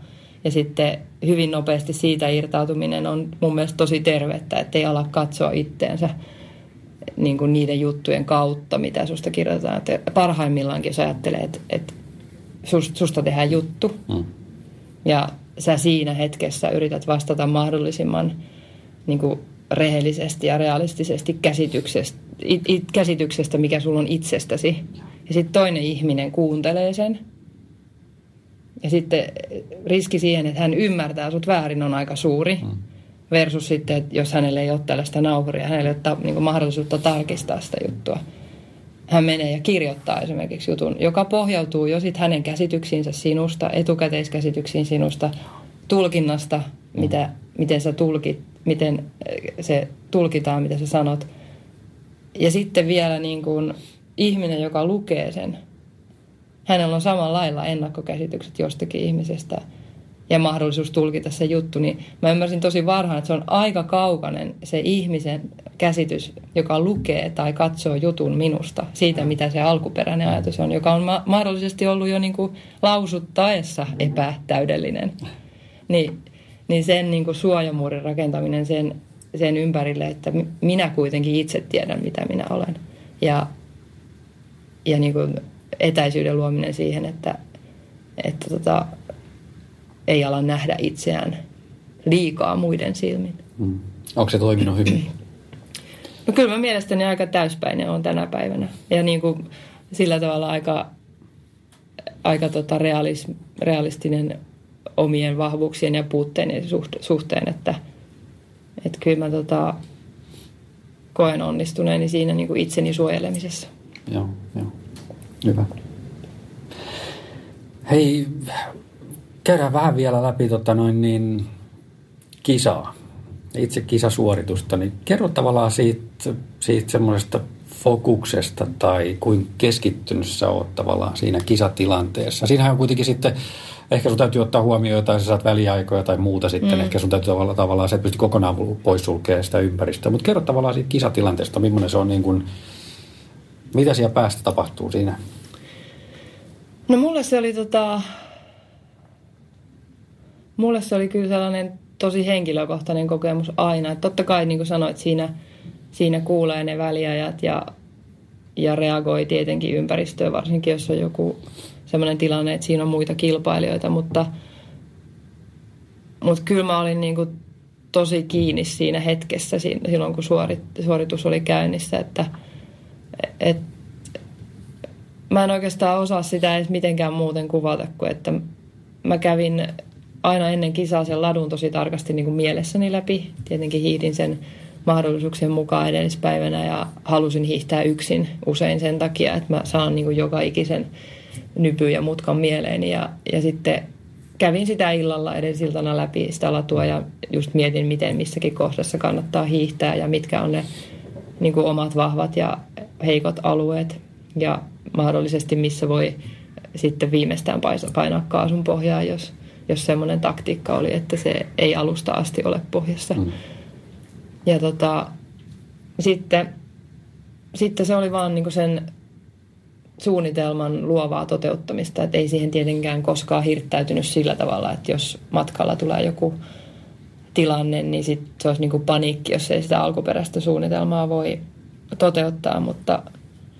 Ja sitten hyvin nopeasti siitä irtautuminen on mun mielestä tosi tervettä, että ei ala katsoa itteensä niin kuin niiden juttujen kautta, mitä susta kirjoitetaan. Että parhaimmillaankin jos ajattelee, että, että susta tehdään juttu mm. ja sä siinä hetkessä yrität vastata mahdollisimman niin kuin rehellisesti ja realistisesti käsityksestä, it, it, käsityksestä, mikä sulla on itsestäsi. Ja sitten toinen ihminen kuuntelee sen. Ja sitten riski siihen, että hän ymmärtää sut väärin on aika suuri. Mm versus sitten, että jos hänelle ei ole tällaista nauhuria, hänelle ei ole niin mahdollisuutta tarkistaa sitä juttua. Hän menee ja kirjoittaa esimerkiksi jutun, joka pohjautuu jo sitten hänen käsityksiinsä sinusta, etukäteiskäsityksiin sinusta, tulkinnasta, mitä, miten sä tulkit, miten eh, se tulkitaan, mitä sä sanot. Ja sitten vielä niin kuin ihminen, joka lukee sen, hänellä on samalla lailla ennakkokäsitykset jostakin ihmisestä – ja mahdollisuus tulkita se juttu, niin mä ymmärsin tosi varhain, että se on aika kaukainen se ihmisen käsitys, joka lukee tai katsoo jutun minusta, siitä mitä se alkuperäinen ajatus on, joka on ma- mahdollisesti ollut jo niin kuin lausuttaessa epätäydellinen. Niin, niin sen niin kuin suojamuurin rakentaminen sen, sen ympärille, että minä kuitenkin itse tiedän, mitä minä olen. Ja, ja niin kuin etäisyyden luominen siihen, että, että tota, ei ala nähdä itseään liikaa muiden silmin. Mm. Onko se toiminut hyvin? No kyllä mä mielestäni aika täyspäinen on tänä päivänä. Ja niin kuin sillä tavalla aika, aika tota realis, realistinen omien vahvuuksien ja puutteiden suhteen, että, että kyllä mä tota, koen onnistuneeni siinä niin kuin itseni suojelemisessa. Joo, joo. Hyvä. Hei, käydään vähän vielä läpi tota noin niin, kisaa. itse kisasuoritusta, niin kerro tavallaan siitä, siitä semmoisesta fokuksesta tai kuin keskittynyt sä oot tavallaan siinä kisatilanteessa. Siinähän on kuitenkin sitten, ehkä sun täytyy ottaa huomioon jotain, sä saat väliaikoja tai muuta sitten, mm. ehkä sun täytyy tavallaan, tavallaan se et pysty kokonaan poissulkemaan sitä ympäristöä, mutta kerro tavallaan siitä kisatilanteesta, millainen se on niin kuin, mitä siellä päästä tapahtuu siinä? No mulle se oli tota, mulle se oli kyllä sellainen tosi henkilökohtainen kokemus aina. Että totta kai niin kuin sanoit, siinä, siinä kuulee ne väliajat ja, ja reagoi tietenkin ympäristöön, varsinkin jos on joku sellainen tilanne, että siinä on muita kilpailijoita, mutta, mutta kyllä mä olin niin kuin tosi kiinni siinä hetkessä silloin, kun suorit, suoritus oli käynnissä, että et, mä en oikeastaan osaa sitä edes mitenkään muuten kuvata kuin, että mä kävin aina ennen kisaa sen ladun tosi tarkasti niin kuin mielessäni läpi. Tietenkin hiihdin sen mahdollisuuksien mukaan edellispäivänä ja halusin hiihtää yksin usein sen takia, että mä saan niin kuin joka ikisen nypy ja mutkan mieleeni. Ja, ja sitten kävin sitä illalla edellisiltana läpi sitä latua ja just mietin, miten missäkin kohdassa kannattaa hiihtää ja mitkä on ne niin kuin omat vahvat ja heikot alueet ja mahdollisesti missä voi sitten viimeistään painaa kaasun pohjaa, jos, jos semmoinen taktiikka oli, että se ei alusta asti ole pohjassa. Mm. Ja tota, sitten, sitten se oli vaan niinku sen suunnitelman luovaa toteuttamista, että ei siihen tietenkään koskaan hirttäytynyt sillä tavalla, että jos matkalla tulee joku tilanne, niin sit se olisi niinku paniikki, jos ei sitä alkuperäistä suunnitelmaa voi toteuttaa, mutta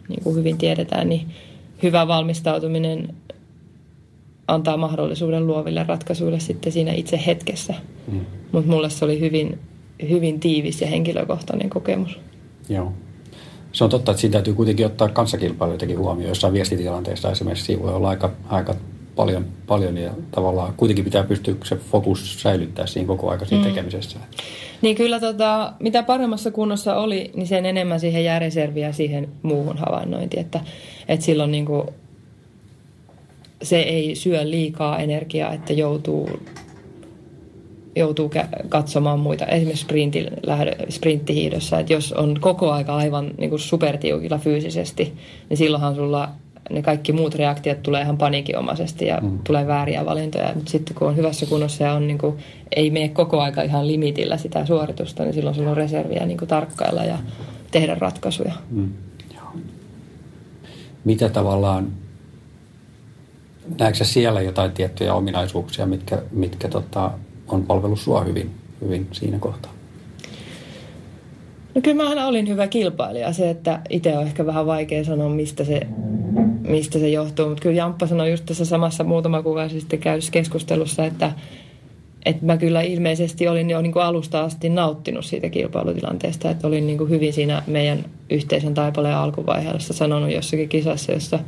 niin kuin hyvin tiedetään, niin hyvä valmistautuminen antaa mahdollisuuden luoville ratkaisuille sitten siinä itse hetkessä. Mm. Mutta mulle se oli hyvin, hyvin tiivis ja henkilökohtainen kokemus. Joo. Se on totta, että siinä täytyy kuitenkin ottaa kanssakilpailijoitakin huomioon. Jossain viestitilanteessa esimerkiksi voi olla aika, aika paljon, paljon ja tavallaan kuitenkin pitää pystyä se fokus säilyttää siinä koko aika siinä mm. tekemisessä. Niin kyllä tota, mitä paremmassa kunnossa oli, niin sen enemmän siihen jää reserviä siihen muuhun havainnointiin. Että, että silloin niin kuin se ei syö liikaa energiaa, että joutuu, joutuu katsomaan muita. Esimerkiksi sprinttihiidossa, että jos on koko aika aivan niin kuin supertiukilla fyysisesti, niin silloinhan sulla ne kaikki muut reaktiot tulee ihan paniikinomaisesti ja mm. tulee vääriä valintoja. Mutta sitten kun on hyvässä kunnossa ja on niin kuin, ei mene koko aika ihan limitillä sitä suoritusta, niin silloin sulla on reserviä niin kuin tarkkailla ja tehdä ratkaisuja. Mm. Mitä tavallaan näetkö siellä jotain tiettyjä ominaisuuksia, mitkä, mitkä tota, on palvellut sua hyvin, hyvin siinä kohtaa? No kyllä mä olin hyvä kilpailija. Se, että itse on ehkä vähän vaikea sanoa, mistä se, mistä se johtuu. Mutta kyllä Jamppa sanoi just tässä samassa muutama kuukausi sitten käydyssä keskustelussa, että, että mä kyllä ilmeisesti olin jo niin kuin alusta asti nauttinut siitä kilpailutilanteesta. Että olin niin kuin hyvin siinä meidän yhteisen taipaleen alkuvaiheessa sanonut jossakin kisassa, jossa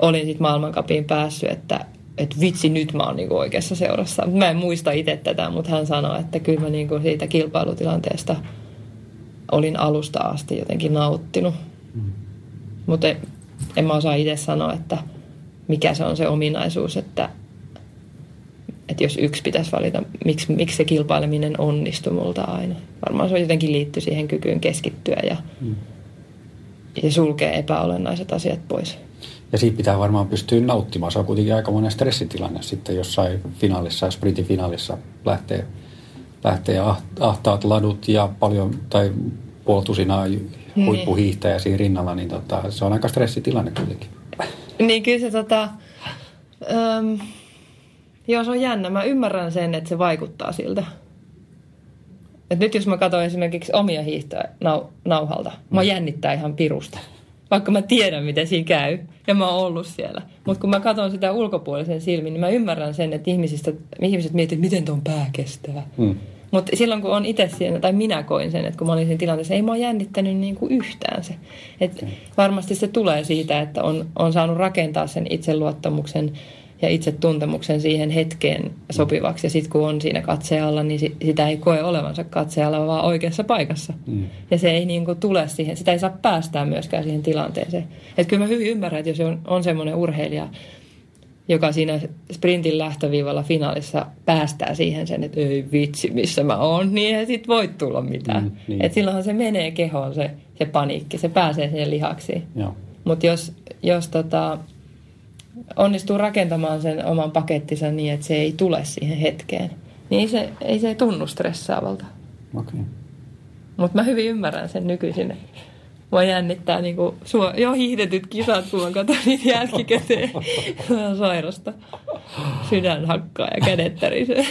olin sitten maailmankapiin päässyt, että, että vitsi, nyt mä oon niinku oikeassa seurassa. Mä en muista itse tätä, mutta hän sanoi, että kyllä mä niinku siitä kilpailutilanteesta olin alusta asti jotenkin nauttinut. Mm. Mutta en, en mä osaa itse sanoa, että mikä se on se ominaisuus, että, että jos yksi pitäisi valita, miksi, miksi se kilpaileminen onnistui multa aina. Varmaan se jotenkin liittyy siihen kykyyn keskittyä ja, mm. ja sulkea epäolennaiset asiat pois. Ja siitä pitää varmaan pystyä nauttimaan. Se on kuitenkin aika monen stressitilanne sitten jossain finaalissa ja sprintin finaalissa lähtee, lähtee ahtaat ladut ja paljon tai puoltusinaa niin. huippuhiihtäjä siinä rinnalla, niin tota, se on aika stressitilanne kuitenkin. Niin kyllä se tota, um, joo se on jännä. Mä ymmärrän sen, että se vaikuttaa siltä. Et nyt jos mä katson esimerkiksi omia hiihtoja nau, nauhalta, mä mm. jännittää ihan pirusta vaikka mä tiedän, miten siinä käy. Ja mä oon ollut siellä. Mutta kun mä katson sitä ulkopuolisen silmin, niin mä ymmärrän sen, että ihmisistä, ihmiset miettivät, miten tuon pää kestää. Hmm. Mutta silloin kun on itse siinä, tai minä koin sen, että kun mä olin siinä tilanteessa, ei mä oon jännittänyt niin kuin yhtään se. Et okay. Varmasti se tulee siitä, että on, on saanut rakentaa sen itseluottamuksen ja itse tuntemuksen siihen hetkeen sopivaksi. Ja sitten kun on siinä katsealla, niin sitä ei koe olevansa katsealla, vaan oikeassa paikassa. Mm. Ja se ei niin kuin tule siihen, sitä ei saa päästää myöskään siihen tilanteeseen. Että kyllä mä hyvin ymmärrän, että jos on, on semmoinen urheilija, joka siinä sprintin lähtöviivalla finaalissa päästää siihen sen, että ei vitsi, missä mä oon, niin ei sit voi tulla mitään. Mm, niin. Et silloinhan se menee kehoon se, se paniikki, se pääsee siihen lihaksiin. Mutta jos, jos tota, onnistuu rakentamaan sen oman pakettinsa niin, että se ei tule siihen hetkeen, niin ei se, ei se tunnu stressaavalta. Okay. Mutta mä hyvin ymmärrän sen nykyisin. Mua jännittää niin kuin, suo, jo hiihdetyt kisat, kun mä katson niitä jälkikäteen. Mä on sairasta. Sydän hakkaa ja kädet tärisee.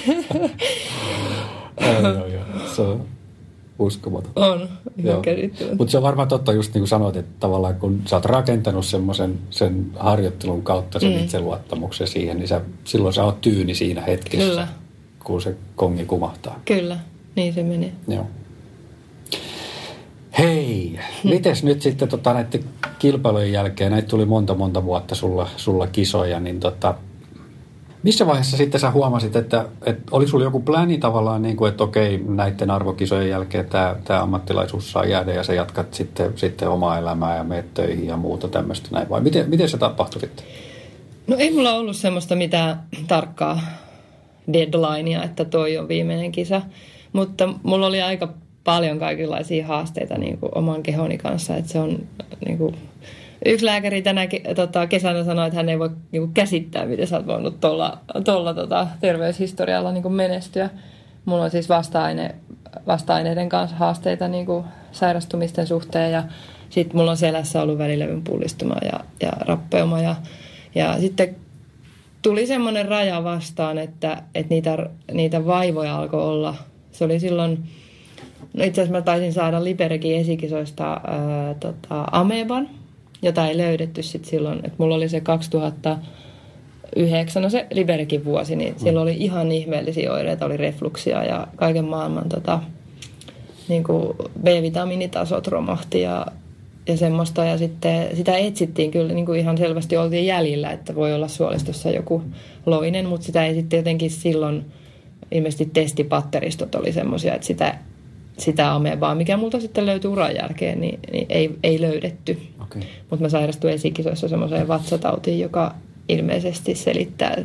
Se on uskomaton. On, ihan Mutta se on varmaan totta just niin kuin sanoit, että tavallaan kun sä oot rakentanut semmoisen sen harjoittelun kautta sen mm. itseluottamuksen siihen, niin sä, silloin sä oot tyyni siinä hetkessä, Kyllä. kun se kongi kumahtaa. Kyllä, niin se menee. Joo. Hei, mites nyt sitten tota, näiden kilpailujen jälkeen, näitä tuli monta monta vuotta sulla, sulla kisoja, niin tota, missä vaiheessa sitten sä huomasit, että, että oli sulla joku pläni tavallaan, niin kuin, että okei, näiden arvokisojen jälkeen tämä, tämä ammattilaisuus saa jäädä ja sä jatkat sitten, sitten omaa elämää ja meet töihin ja muuta tämmöistä näin, vai miten, miten se tapahtui sitten? No ei mulla ollut semmoista mitään tarkkaa deadlinea, että toi on viimeinen kisa, mutta mulla oli aika paljon kaikenlaisia haasteita niin kuin oman kehoni kanssa. Että se on niin kuin, yksi lääkäri tänä tota, kesänä sanoi, että hän ei voi niin kuin, käsittää, miten sä oot voinut tuolla, tota, terveyshistorialla niin kuin menestyä. Mulla on siis vasta-aine, vasta-aineiden kanssa haasteita niin kuin sairastumisten suhteen ja sitten mulla on selässä ollut välilevyn pullistuma ja, ja rappeuma ja, ja sitten tuli semmoinen raja vastaan, että, että niitä, niitä vaivoja alkoi olla. Se oli silloin No itse asiassa mä taisin saada Liberekin esikisoista ää, tota, Ameban, jota ei löydetty sit silloin. että mulla oli se 2009, no se Liberekin vuosi, niin mm. silloin oli ihan ihmeellisiä oireita, oli refluksia ja kaiken maailman tota, niin kuin B-vitamiinitasot romahti ja, ja semmoista. Ja sitten sitä etsittiin kyllä niin kuin ihan selvästi oltiin jäljillä, että voi olla suolistossa joku loinen, mutta sitä ei sitten jotenkin silloin, ilmeisesti testipatteristot oli semmoisia, että sitä sitä amebaa, mikä multa sitten löytyi uran jälkeen, niin, niin ei, ei löydetty. Okay. Mutta mä sairastuin esikisoissa semmoiseen vatsatautiin, joka ilmeisesti selittää,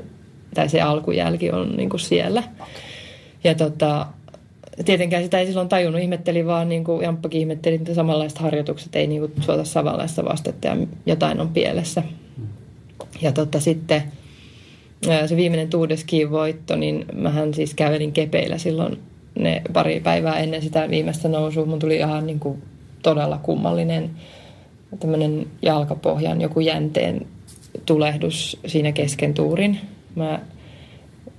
tai se alkujälki on niin kuin siellä. Okay. Ja tota, tietenkään sitä ei silloin tajunnut, ihmetteli vaan, niin kuin Jamppakin ihmetteli, että samanlaiset harjoitukset ei niin kuin suota samanlaista vastetta ja jotain on pielessä. Hmm. Ja tota, sitten se viimeinen Tuudeskiin voitto, niin mähän siis kävelin kepeillä silloin ne pari päivää ennen sitä viimeistä nousua mun tuli ihan niin kuin todella kummallinen tämmöinen jalkapohjan joku jänteen tulehdus siinä kesken tuurin. Mä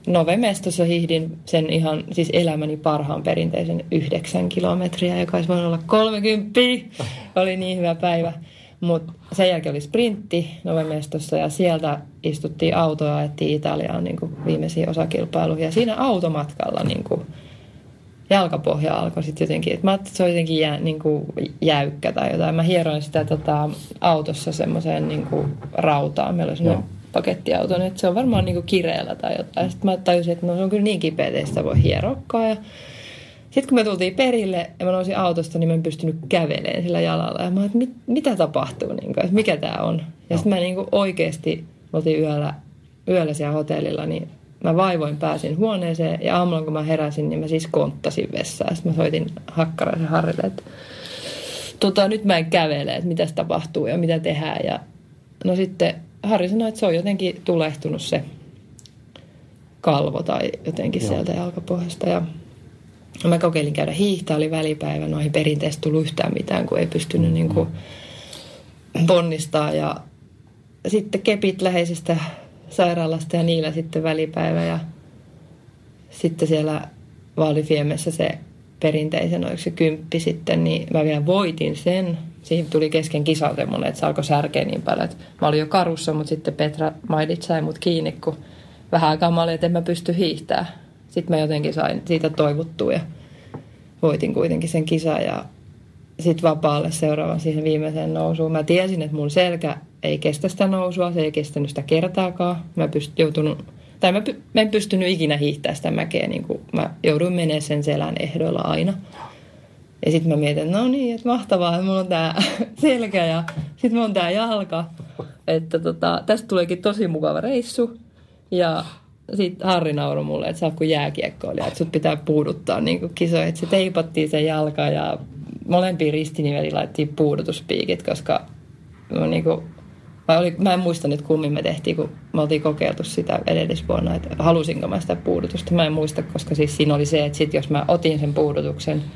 Novemestossa hiihdin sen ihan siis elämäni parhaan perinteisen yhdeksän kilometriä, joka olisi voinut olla 30. Oli niin hyvä päivä. Mutta sen jälkeen oli sprintti Novemestossa ja sieltä istuttiin autoa ja ajettiin Italiaan niin viimeisiin osakilpailuihin. Ja siinä automatkalla niin kuin jalkapohja alkoi sitten jotenkin, että mä ajattelin, että se on jotenkin jää, niin kuin jäykkä tai jotain. Mä hieroin sitä tota, autossa semmoiseen niin kuin rautaan. Meillä oli semmoinen pakettiauto, niin että se on varmaan niin kuin kireellä tai jotain. Sitten mä tajusin, että no, se on kyllä niin kipeä, että sitä voi hierokkaa. Ja sitten kun me tultiin perille ja mä nousin autosta, niin mä en pystynyt kävelemään sillä jalalla. Ja mä että mit, mitä tapahtuu, niin kuin, että mikä tämä on. Ja sitten mä niin kuin oikeasti, me oltiin yöllä, yöllä siellä hotellilla, niin mä vaivoin pääsin huoneeseen ja aamulla kun mä heräsin, niin mä siis konttasin vessaan. Sitten mä soitin Hakkaraisen Harrille, että tota, nyt mä en kävele, että mitä tapahtuu ja mitä tehdään. Ja no sitten Harri sanoi, että se on jotenkin tulehtunut se kalvo tai jotenkin Joo. sieltä jalkapohjasta. Ja mä kokeilin käydä hiihtää, oli välipäivä, noihin perinteisesti tullut yhtään mitään, kun ei pystynyt mm-hmm. niin kuin ponnistaa. Ja sitten kepit läheisistä sairaalasta ja niillä sitten välipäivä ja sitten siellä vaalifiemessä se perinteisen, oliko se kymppi sitten, niin mä vielä voitin sen. Siihen tuli kesken kisa semmoinen, että se alkoi särkeä niin paljon, että mä olin jo karussa, mutta sitten Petra Maidit sai mut kiinni, kun vähän aikaa mä olin, että en mä pysty hiihtämään. Sitten mä jotenkin sain siitä toivottua ja voitin kuitenkin sen kisa ja sitten vapaalle seuraavan siihen viimeiseen nousuun. Mä tiesin, että mun selkä ei kestä sitä nousua, se ei kestänyt sitä kertaakaan. Mä pyst, joutunut, tai mä, mä en pystynyt ikinä hiihtämään sitä mäkeä, niin kuin mä jouduin menemään sen selän ehdoilla aina. Ja sitten mä mietin, no niin, että mahtavaa, että mulla on tää selkä ja sitten mulla on tää jalka. että tota, tästä tuleekin tosi mukava reissu. Ja sitten Harri nauroi mulle, että sä oot kuin jääkiekkoilija, että sut pitää puuduttaa niin kisoja. Että se teipattiin sen jalka ja molempiin ristiniveliin laitettiin puudutuspiikit, koska mä, niin kuin, mä, oli, mä en muista nyt kummin me tehtiin, kun me oltiin kokeiltu sitä edellisvuonna, että halusinko mä sitä puudutusta. Mä en muista, koska siis siinä oli se, että sit jos mä otin sen puudutuksen –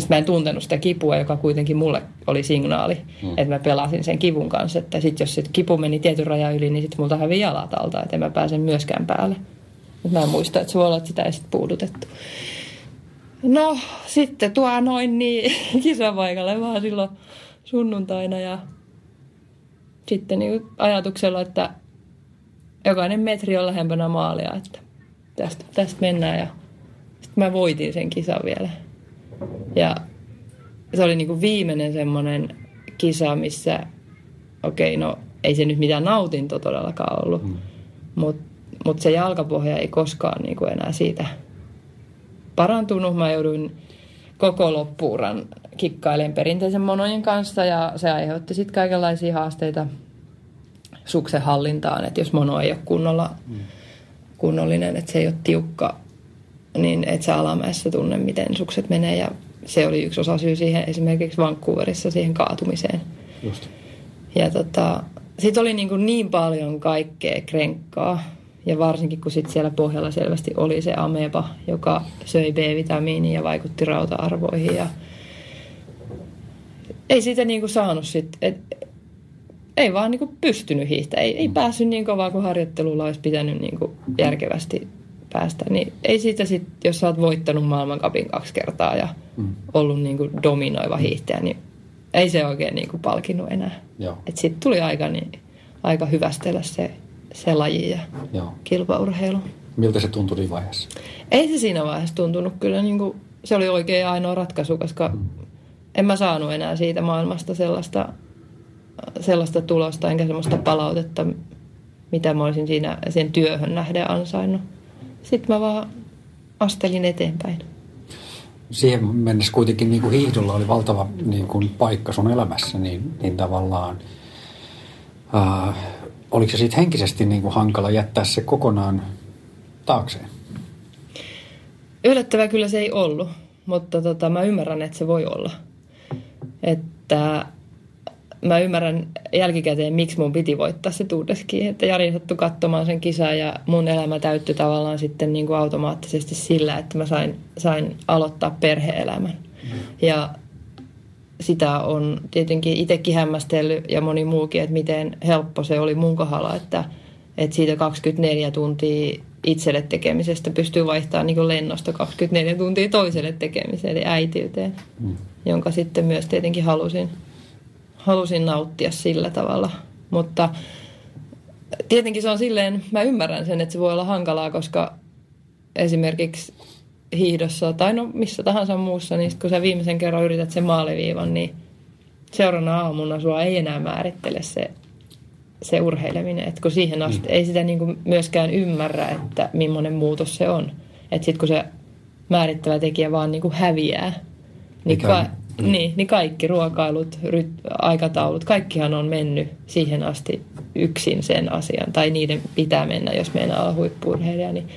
sitten mä en tuntenut sitä kipua, joka kuitenkin mulle oli signaali, mm. että mä pelasin sen kivun kanssa. Että sitten jos sit kipu meni tietyn rajan yli, niin sitten multa hävii jalat alta, että en mä pääse myöskään päälle. Mä en muista, että että sitä ei sitten puudutettu. No, sitten tuo noin niin kisapaikalle vaan silloin sunnuntaina ja sitten niin ajatuksella, että jokainen metri on lähempänä maalia, että tästä, tästä mennään ja sitten mä voitin sen kisan vielä. Ja se oli niin kuin viimeinen semmoinen kisa, missä, okei, okay, no ei se nyt mitään nautinto todellakaan ollut, mm. mutta mut se jalkapohja ei koskaan niin kuin enää siitä parantunut. Mä jouduin koko loppuuran kikkailemaan perinteisen monojen kanssa ja se aiheutti sitten kaikenlaisia haasteita suksen hallintaan, että jos mono ei ole kunnolla, kunnollinen, että se ei ole tiukka niin et sä alamäessä tunne, miten sukset menee. Ja se oli yksi osa syy siihen esimerkiksi Vancouverissa siihen kaatumiseen. Just. Ja tota, sitten oli niin, kuin niin paljon kaikkea krenkkaa. Ja varsinkin kun sit siellä pohjalla selvästi oli se ameba, joka söi B-vitamiinia ja vaikutti rauta-arvoihin. Ja ei siitä niin kuin saanut sit, et, ei vaan niin kuin pystynyt hiihtämään. Ei, ei mm. päässyt niin kovaa kuin harjoittelulla olisi pitänyt niin kuin järkevästi päästä. Niin ei siitä sit, jos sä oot voittanut maailmankapin kaksi kertaa ja mm. ollut niin kuin dominoiva hiihtäjä, niin ei se oikein niin kuin palkinnut enää. Sitten tuli aika, niin, aika hyvästellä se, se laji ja Joo. kilpaurheilu. Miltä se tuntui siinä vaiheessa? Ei se siinä vaiheessa tuntunut kyllä. Niin kuin, se oli oikein ainoa ratkaisu, koska mm. en mä saanut enää siitä maailmasta sellaista, sellaista tulosta enkä sellaista palautetta, mitä mä olisin siinä sen työhön nähden ansainnut sitten mä vaan astelin eteenpäin. Siihen mennessä kuitenkin niin kuin hiihdolla oli valtava niin kuin paikka sun elämässä, niin, niin tavallaan äh, oliko se sitten henkisesti niin kuin hankala jättää se kokonaan taakseen? Yllättävää kyllä se ei ollut, mutta tota, mä ymmärrän, että se voi olla. Että mä ymmärrän jälkikäteen, miksi mun piti voittaa se Tuudeski. Että Jari sattui katsomaan sen kisan ja mun elämä täyttyi tavallaan sitten niin kuin automaattisesti sillä, että mä sain, sain aloittaa perheelämän. Mm. Ja sitä on tietenkin itsekin hämmästellyt ja moni muukin, että miten helppo se oli mun kohdalla, että, että siitä 24 tuntia itselle tekemisestä pystyy vaihtamaan niin lennosta 24 tuntia toiselle tekemiseen, eli äitiyteen, mm. jonka sitten myös tietenkin halusin halusin nauttia sillä tavalla. Mutta tietenkin se on silleen, mä ymmärrän sen, että se voi olla hankalaa, koska esimerkiksi hiihdossa tai no missä tahansa muussa, niin kun sä viimeisen kerran yrität sen maaliviivan, niin seuraavana aamuna sua ei enää määrittele se, se urheileminen. Et kun siihen asti mm. ei sitä niinku myöskään ymmärrä, että millainen muutos se on. Että sitten kun se määrittävä tekijä vaan niinku häviää, niin ka- Mm. Niin, niin kaikki ruokailut, ryt, aikataulut, kaikkihan on mennyt siihen asti yksin sen asian. Tai niiden pitää mennä, jos meinaa olla huippurheilija, niin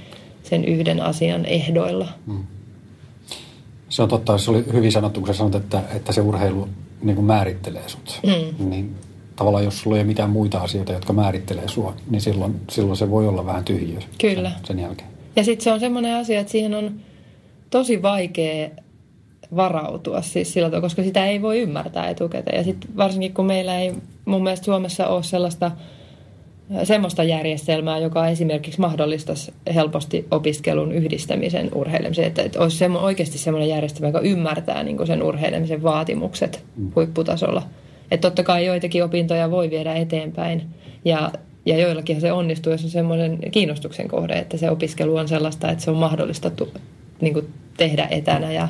sen yhden asian ehdoilla. Mm. Se on totta, se oli hyvin sanottu, kun sä sanot, että, että se urheilu niin kuin määrittelee sut. Mm. Niin tavallaan jos sulla ei ole mitään muita asioita, jotka määrittelee sua, niin silloin, silloin se voi olla vähän tyhjyä Kyllä. Sen, sen jälkeen. Ja sitten se on semmoinen asia, että siihen on tosi vaikea varautua siis sillä tavalla, koska sitä ei voi ymmärtää etukäteen. Ja sitten varsinkin kun meillä ei mun mielestä Suomessa ole sellaista semmoista järjestelmää, joka esimerkiksi mahdollistaisi helposti opiskelun yhdistämisen urheilemiseen. Että, että olisi semmo, oikeasti semmoinen järjestelmä, joka ymmärtää niin sen urheilemisen vaatimukset mm. huipputasolla. Että totta kai joitakin opintoja voi viedä eteenpäin ja, ja joillakin se onnistuu, jos on semmoinen kiinnostuksen kohde, että se opiskelu on sellaista, että se on mahdollista tu, niin tehdä etänä ja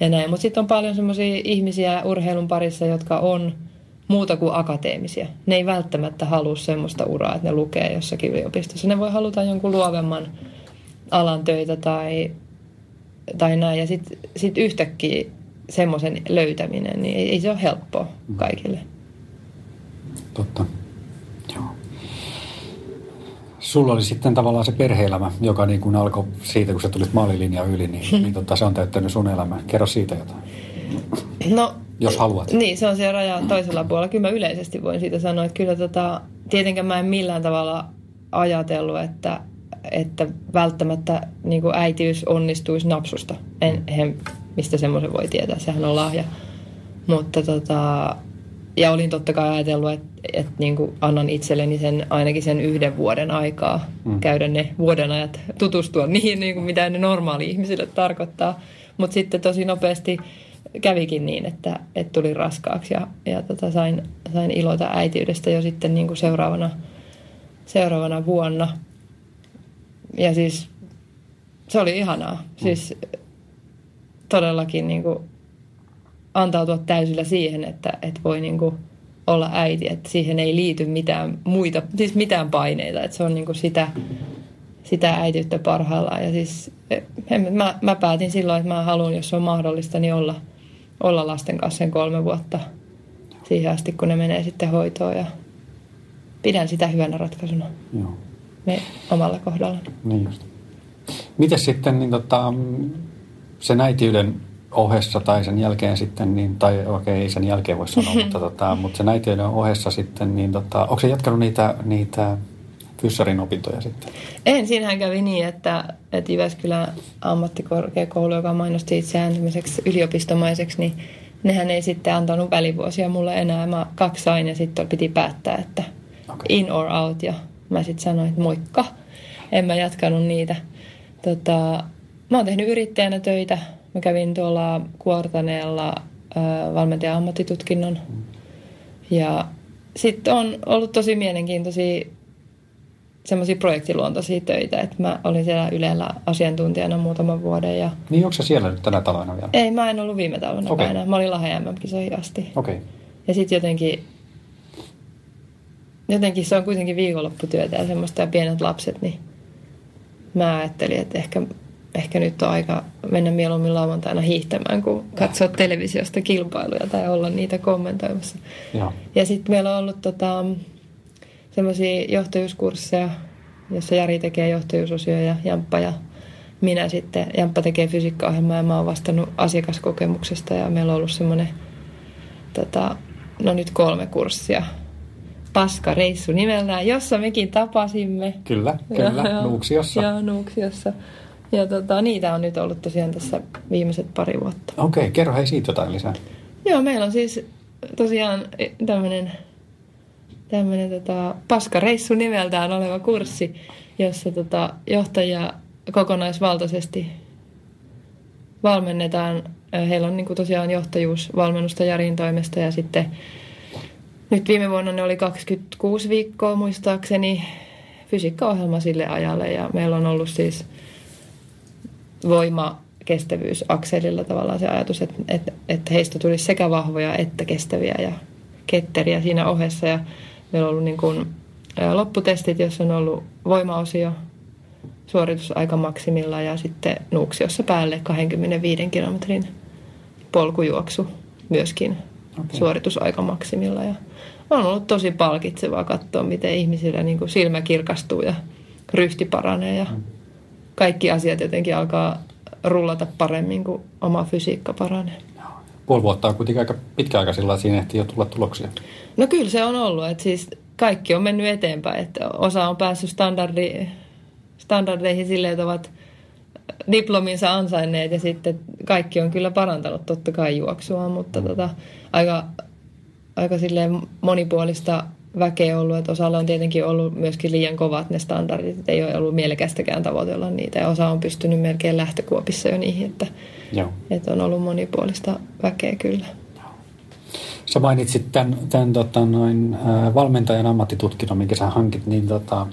ja näin. Mutta sitten on paljon semmoisia ihmisiä urheilun parissa, jotka on muuta kuin akateemisia. Ne ei välttämättä halua semmoista uraa, että ne lukee jossakin yliopistossa. Ne voi haluta jonkun luovemman alan töitä tai, tai näin. Ja sitten sit yhtäkkiä semmoisen löytäminen, niin ei, ei se ole helppoa kaikille. Totta. Sulla oli sitten tavallaan se perheelämä, joka niin kuin alkoi siitä, kun sä tulit maalilinjan yli, niin, niin tota, se on täyttänyt sun elämää. Kerro siitä jotain. No, jos haluat. Niin, se on siellä raja toisella puolella. Kyllä mä yleisesti voin siitä sanoa, että kyllä tota, tietenkään mä en millään tavalla ajatellut, että, että välttämättä niin kuin äitiys onnistuisi napsusta. En, en, mistä semmoisen voi tietää, sehän on lahja. Mutta tota, ja olin totta kai ajatellut, että, että niin kuin annan itselleni sen, ainakin sen yhden vuoden aikaa mm. käydä ne vuoden ajat, tutustua niihin, niin kuin mitä ne normaali ihmisille tarkoittaa. Mutta sitten tosi nopeasti kävikin niin, että, että tuli raskaaksi ja, ja tota, sain, sain iloita äitiydestä jo sitten niin kuin seuraavana, seuraavana vuonna. Ja siis se oli ihanaa. Mm. Siis todellakin niin kuin antautua täysillä siihen, että, että voi niin kuin olla äiti, että siihen ei liity mitään muita, siis mitään paineita, että se on niin kuin sitä, sitä äitiyttä parhaillaan. Ja siis en, mä, mä päätin silloin, että mä haluan, jos se on mahdollista, niin olla, olla lasten kanssa sen kolme vuotta siihen asti, kun ne menee sitten hoitoon ja pidän sitä hyvänä ratkaisuna Joo. Me, omalla kohdallani. Niin just. Miten sitten niin tota, sen äitiyden ohessa tai sen jälkeen sitten, niin, tai okei, okay, ei sen jälkeen voi sanoa, mutta, tota, mutta sen äitiyden ohessa sitten, niin tota, onko se jatkanut niitä, niitä fyssarin opintoja sitten? En, siinähän kävi niin, että, että Jyväskylän ammattikorkeakoulu, joka mainosti itseään yliopistomaiseksi, niin nehän ei sitten antanut välivuosia mulle enää. Mä kaksi sain ja sitten piti päättää, että okay. in or out. Ja mä sitten sanoin, että moikka. En mä jatkanut niitä. Tota, mä oon tehnyt yrittäjänä töitä Mä kävin tuolla Kuortaneella äh, valmentajan ammattitutkinnon. Ja sitten on ollut tosi mielenkiintoisia semmoisia projektiluontoisia töitä, että mä olin siellä Ylellä asiantuntijana muutaman vuoden. Ja... Niin onko se siellä nyt tänä talvena vielä? Ei, mä en ollut viime talvena okay. enää. Mä olin Lahden MM-kisoihin asti. Okay. Ja sitten jotenkin, jotenkin se on kuitenkin viikonlopputyötä ja semmoista ja pienet lapset, niin mä ajattelin, että ehkä ehkä nyt on aika mennä mieluummin lauantaina hiihtämään, kuin katsoa televisiosta kilpailuja tai olla niitä kommentoimassa. Ja, ja sitten meillä on ollut tota, semmoisia johtajuuskursseja, jossa Jari tekee johtajuusosia ja Jamppa ja minä sitten. Jamppa tekee fysiikkaohjelmaa ja mä oon vastannut asiakaskokemuksesta ja meillä on ollut semmoinen, tota, no nyt kolme kurssia Paska reissu nimellään, jossa mekin tapasimme. Kyllä, kyllä, ja, Nuuksiossa. Joo, Nuuksiossa. Ja tota, niitä on nyt ollut tosiaan tässä viimeiset pari vuotta. Okei, okay, kerro hei siitä jotain lisää. Joo, meillä on siis tosiaan tämmöinen tämmöinen tota, paskareissu nimeltään oleva kurssi, jossa tota, johtajia kokonaisvaltaisesti valmennetaan. Heillä on niin kuin tosiaan johtajuusvalmennusta Jarin toimesta ja sitten nyt viime vuonna ne oli 26 viikkoa muistaakseni fysiikkaohjelma sille ajalle ja meillä on ollut siis – voima kestävyysakselilla tavallaan se ajatus, että, että, että heistä tulisi sekä vahvoja että kestäviä ja ketteriä siinä ohessa. Ja meillä on ollut niin kuin lopputestit, jossa on ollut voimaosio, suoritusaika maksimilla ja sitten nuuksiossa päälle 25 kilometrin polkujuoksu myöskin okay. suoritusaika maksimilla. Ja on ollut tosi palkitsevaa katsoa, miten ihmisillä niin kuin silmä kirkastuu ja ryhti paranee ja mm kaikki asiat jotenkin alkaa rullata paremmin, kun oma fysiikka paranee. Puoli vuotta on kuitenkin aika pitkä aika sillä siinä ehtii jo tulla tuloksia. No kyllä se on ollut, että siis kaikki on mennyt eteenpäin, että osa on päässyt standardi, standardeihin silleen, että ovat diplominsa ansainneet ja sitten kaikki on kyllä parantanut totta kai juoksua, mutta mm. tota, aika, aika silleen monipuolista väkeä ollut, että osalla on tietenkin ollut myöskin liian kovat ne standardit, että ei ole ollut mielekästäkään tavoitella niitä ja osa on pystynyt melkein lähtökuopissa jo niihin, että, Joo. että on ollut monipuolista väkeä kyllä. Sä mainitsit tämän, tämän tota, noin, äh, valmentajan ammattitutkinnon, minkä sä hankit, niin tota,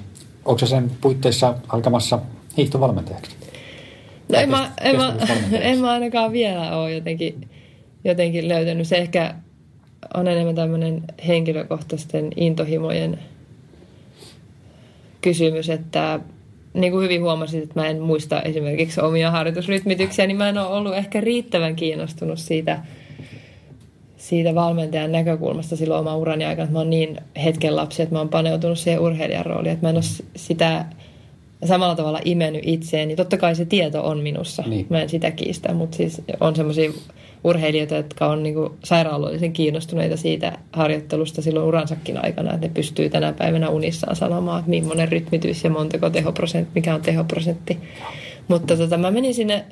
onko se sen puitteissa alkamassa hiihtovalmentajaksi? No en mä, en, mä, en mä ainakaan vielä ole jotenkin, jotenkin löytänyt. Se ehkä on enemmän tämmöinen henkilökohtaisten intohimojen kysymys, että niin kuin hyvin huomasit, että mä en muista esimerkiksi omia harjoitusrytmityksiä, niin mä en ole ollut ehkä riittävän kiinnostunut siitä, siitä valmentajan näkökulmasta silloin oma urani aikana, että mä oon niin hetken lapsi, että mä oon paneutunut siihen urheilijan rooliin, että mä en ole sitä samalla tavalla imennyt itseeni. Totta kai se tieto on minussa, niin. mä en sitä kiistä, mutta siis on semmoisia urheilijoita, jotka on niinku sairaalollisen kiinnostuneita siitä harjoittelusta silloin uransakin aikana, että ne pystyy tänä päivänä unissaan sanomaan, että millainen rytmitys ja montako tehoprosentti, mikä on tehoprosentti. Mutta tota, mä menin sinne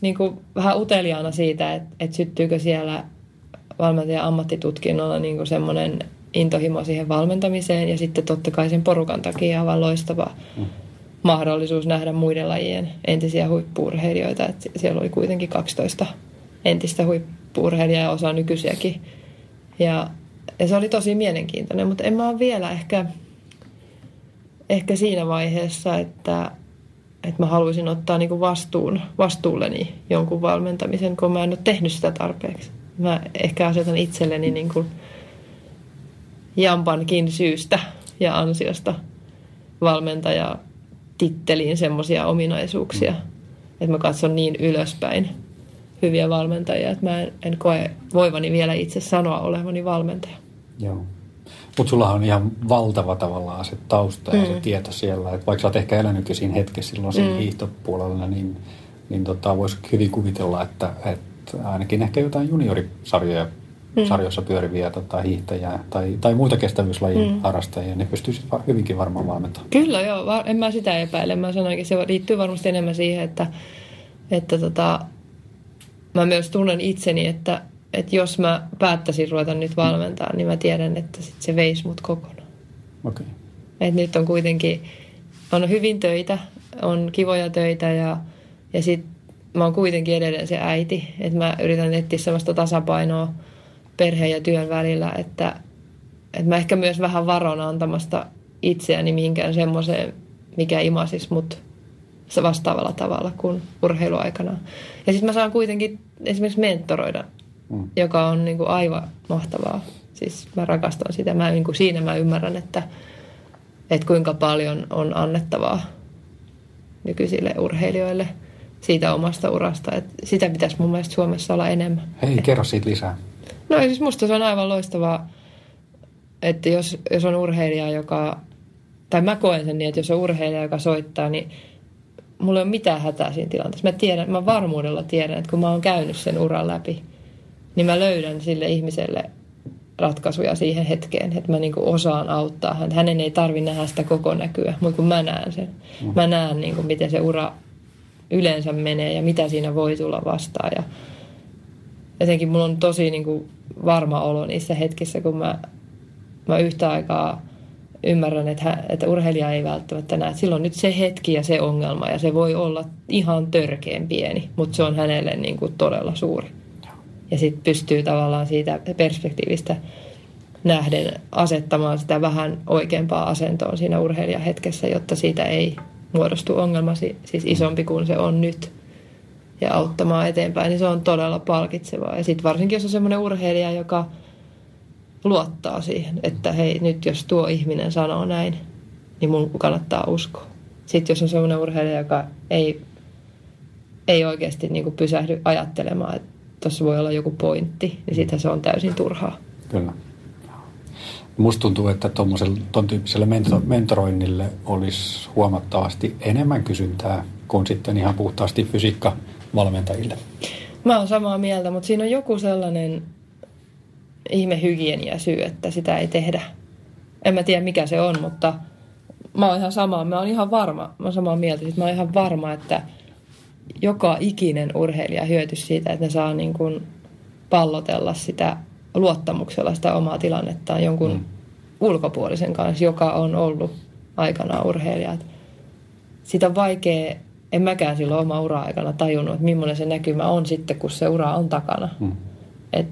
niinku vähän uteliaana siitä, että, että syttyykö siellä valmentajan ammattitutkinnolla niinku semmoinen intohimo siihen valmentamiseen ja sitten totta kai sen porukan takia aivan loistava mm. mahdollisuus nähdä muiden lajien entisiä huippuurheilijoita. että siellä oli kuitenkin 12 entistä huippuurheilijaa ja osa nykyisiäkin. Ja, ja se oli tosi mielenkiintoinen, mutta en mä ole vielä ehkä, ehkä siinä vaiheessa, että, että mä haluaisin ottaa niin kuin vastuun, vastuulleni jonkun valmentamisen, kun mä en ole tehnyt sitä tarpeeksi. Mä ehkä asetan itselleni niin kuin jampankin syystä ja ansiosta valmentaja titteliin semmoisia ominaisuuksia, että mä katson niin ylöspäin – hyviä valmentajia, että mä en, en koe voivani vielä itse sanoa olevani valmentaja. Joo. Mutta sulla on ihan valtava tavallaan se tausta ja mm. se tieto siellä, että vaikka sä oot ehkä elänytkin siinä hetkessä silloin siinä mm. hiihtopuolella, niin, niin tota, voisi hyvin kuvitella, että, että ainakin ehkä jotain juniorisarjoja mm. sarjoissa pyöriviä tota, hiihtäjiä tai, tai muita kestävyyslajin mm. harrastajia, ne pystyisivät hyvinkin varmaan valmentamaan. Kyllä joo, en mä sitä epäile. Mä sanoinkin, se liittyy varmasti enemmän siihen, että, että tota, mä myös tunnen itseni, että, että jos mä päättäisin ruveta nyt valmentaa, niin mä tiedän, että sit se veisi mut kokonaan. Okay. Et nyt on kuitenkin, on hyvin töitä, on kivoja töitä ja, ja sit mä oon kuitenkin edelleen se äiti. Että mä yritän etsiä sellaista tasapainoa perheen ja työn välillä, että, että mä ehkä myös vähän varon antamasta itseäni mihinkään semmoiseen, mikä imasis mut vastaavalla tavalla kuin urheiluaikana. Ja sitten mä saan kuitenkin esimerkiksi mentoroida, mm. joka on niin kuin aivan mahtavaa. Siis mä rakastan sitä. Mä, niin kuin siinä mä ymmärrän, että, että kuinka paljon on annettavaa nykyisille urheilijoille siitä omasta urasta. Että sitä pitäisi mun mielestä Suomessa olla enemmän. Hei, kerro siitä lisää. No siis musta se on aivan loistavaa, että jos, jos on urheilija, joka... Tai mä koen sen niin, että jos on urheilija, joka soittaa, niin mulla ei ole mitään hätää siinä tilanteessa. Mä tiedän, mä varmuudella tiedän, että kun mä oon käynyt sen uran läpi, niin mä löydän sille ihmiselle ratkaisuja siihen hetkeen, että mä niinku osaan auttaa häntä. Hänen ei tarvi nähdä sitä koko näkyä, mutta kun mä näen sen. Mm. Mä näen, niinku, miten se ura yleensä menee ja mitä siinä voi tulla vastaan. Ja jotenkin mulla on tosi niinku varma olo niissä hetkissä, kun mä, mä yhtä aikaa ymmärrän, että, hän, että urheilija ei välttämättä näe. Silloin nyt se hetki ja se ongelma ja se voi olla ihan törkeen pieni, mutta se on hänelle niin kuin todella suuri. Ja sitten pystyy tavallaan siitä perspektiivistä nähden asettamaan sitä vähän oikeampaa asentoon siinä urheilijahetkessä, jotta siitä ei muodostu ongelma siis isompi kuin se on nyt ja auttamaan eteenpäin, niin se on todella palkitsevaa. Ja sitten varsinkin, jos on semmoinen urheilija, joka – luottaa siihen, että hei, nyt jos tuo ihminen sanoo näin, niin mun kannattaa uskoa. Sitten jos on sellainen urheilija, joka ei, ei oikeasti niin kuin pysähdy ajattelemaan, että tuossa voi olla joku pointti, niin sitten se on täysin turhaa. Kyllä. Musta tuntuu, että tuon tyyppiselle mentoroinnille olisi huomattavasti enemmän kysyntää kuin sitten ihan puhtaasti fysiikkavalmentajille. Mä oon samaa mieltä, mutta siinä on joku sellainen ihme hygienia syy, että sitä ei tehdä. En mä tiedä mikä se on, mutta mä oon ihan samaa, mä oon ihan varma, mä oon samaa mieltä, että mä oon ihan varma, että joka ikinen urheilija hyötyisi siitä, että ne saa niin kuin pallotella sitä luottamuksella sitä omaa tilannettaan jonkun mm. ulkopuolisen kanssa, joka on ollut aikanaan urheilija. Sitä on vaikea, en mäkään silloin oma ura-aikana tajunnut, että millainen se näkymä on sitten, kun se ura on takana. Mm. Et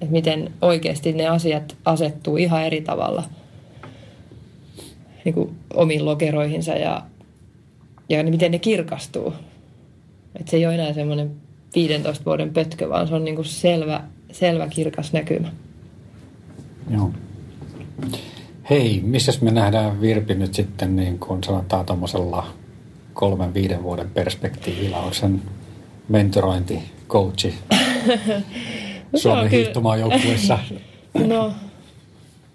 että miten oikeasti ne asiat asettuu ihan eri tavalla niin kuin omiin lokeroihinsa ja, ja miten ne kirkastuu. Että se ei ole enää semmoinen 15 vuoden pötkö, vaan se on niin kuin selvä, selvä kirkas näkymä. Joo. Hei, missä me nähdään Virpi nyt sitten niin kuin sanotaan tuommoisella kolmen, viiden vuoden perspektiivillä? On sen mentorointi, coachi? Suomen hiihtomaan joukkueessa. no,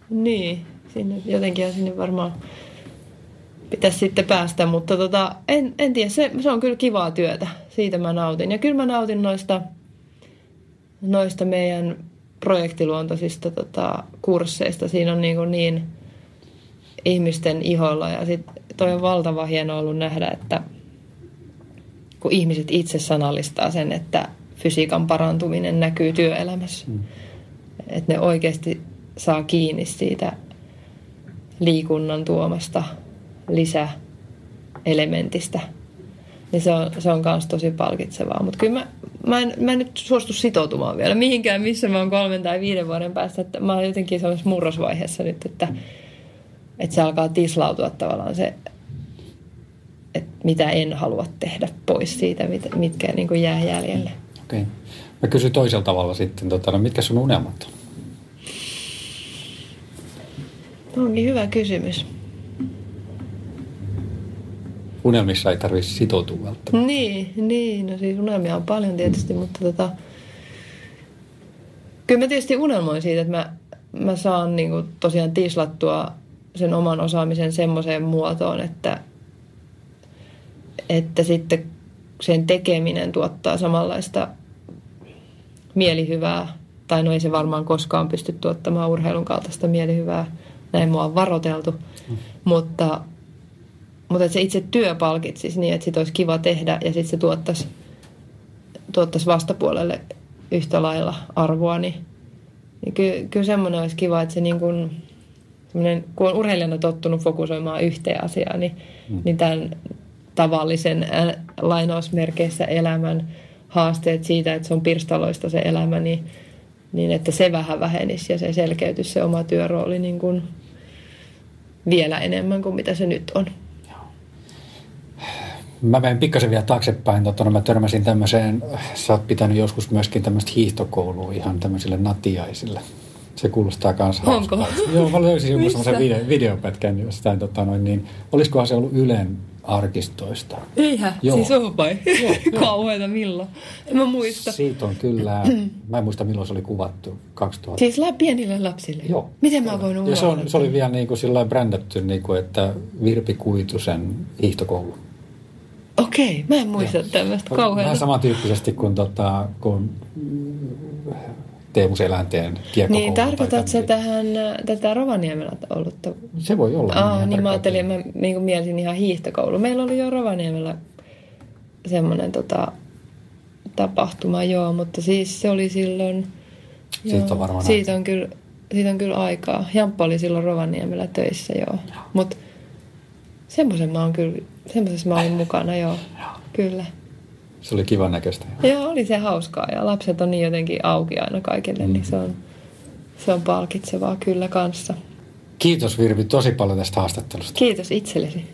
niin. Sinne, jotenkin sinne varmaan pitäisi sitten päästä, mutta tota, en, en tiedä, se, se on kyllä kivaa työtä. Siitä mä nautin. Ja kyllä mä nautin noista, noista meidän projektiluontoisista tota, kursseista. Siinä on niin, niin ihmisten iholla ja sitten toi on valtava hieno ollut nähdä, että kun ihmiset itse sanallistaa sen, että fysiikan parantuminen näkyy työelämässä. Mm. Että ne oikeasti saa kiinni siitä liikunnan tuomasta lisäelementistä. Niin se on, se on myös tosi palkitsevaa. Mutta kyllä mä, mä, en, mä en nyt suostu sitoutumaan vielä mihinkään, missä mä oon kolmen tai viiden vuoden päästä. Että mä oon jotenkin sellaisessa murrosvaiheessa nyt, että, että se alkaa tislautua tavallaan se, että mitä en halua tehdä pois siitä, mit, mitkä niin kuin jää jäljelle. Okei. Okay. Mä kysyn toisella tavalla sitten, tota, no mitkä sun unelmat on? Onkin hyvä kysymys. Unelmissa ei tarvitse sitoutua välttämättä. Niin, niin, no siis unelmia on paljon tietysti, mutta tota, kyllä mä tietysti unelmoin siitä, että mä, mä saan niin kuin tosiaan tislattua sen oman osaamisen semmoiseen muotoon, että, että sitten sen tekeminen tuottaa samanlaista mielihyvää, tai no ei se varmaan koskaan pysty tuottamaan urheilun kaltaista mielihyvää, näin mua on varoteltu, mm. mutta, mutta että se itse työ palkitsisi niin, että sit olisi kiva tehdä ja sitten se tuottaisi, tuottaisi vastapuolelle yhtä lailla arvoa, niin, niin kyllä, kyllä semmoinen olisi kiva, että se niin kuin, kun on urheilijana tottunut fokusoimaan yhteen asiaan, niin, mm. niin tämän tavallisen ä, lainausmerkeissä elämän haasteet siitä, että se on pirstaloista se elämä, niin, niin että se vähän vähenisi ja se selkeytyisi se oma työrooli niin kuin vielä enemmän kuin mitä se nyt on. Mä menen pikkasen vielä taaksepäin. Totta, no mä törmäsin tämmöiseen, sä oot pitänyt joskus myöskin tämmöistä hiihtokoulua ihan tämmöisille natiaisille. Se kuulostaa myös Onko? Joo, mä löysin jonkun semmoisen video, videopätkän jostain, tota noin, niin olisikohan se ollut Ylen arkistoista. Eihän, Joo. siis on vai? Kauheeta milloin? En mä muista. Siitä on kyllä, mä en muista milloin se oli kuvattu, 2000. Siis pienille lapsille? Joo. Miten mä voin ja se, on, se oli vielä niin kuin sillä brändätty, niin kuin, että Virpi Kuitusen hiihtokoulu. Okei, mä en muista tämmöistä kauhean. Vähän samantyyppisesti kuin, tota, kuin Teemu Selänteen Niin, tarkoitatko se tähän, tätä Rovaniemellä ollut? Se voi olla. Aa, niin mä ajattelin, mä niin kuin mielisin ihan hiihtokoulu. Meillä oli jo Rovaniemellä semmoinen tota, tapahtuma, joo, mutta siis se oli silloin... Siitä joo, on varmaan siitä on, kyllä, siitä on kyllä aikaa. Jamppa oli silloin Rovaniemellä töissä, joo. Mutta semmoisen mä oon kyllä, semmoisessa mä olin mukana, joo. joo. Kyllä. Se oli kivan näköistä. Joo, oli se hauskaa ja lapset on niin jotenkin auki aina kaikille, mm. niin se on, se on palkitsevaa kyllä kanssa. Kiitos Virvi tosi paljon tästä haastattelusta. Kiitos itsellesi.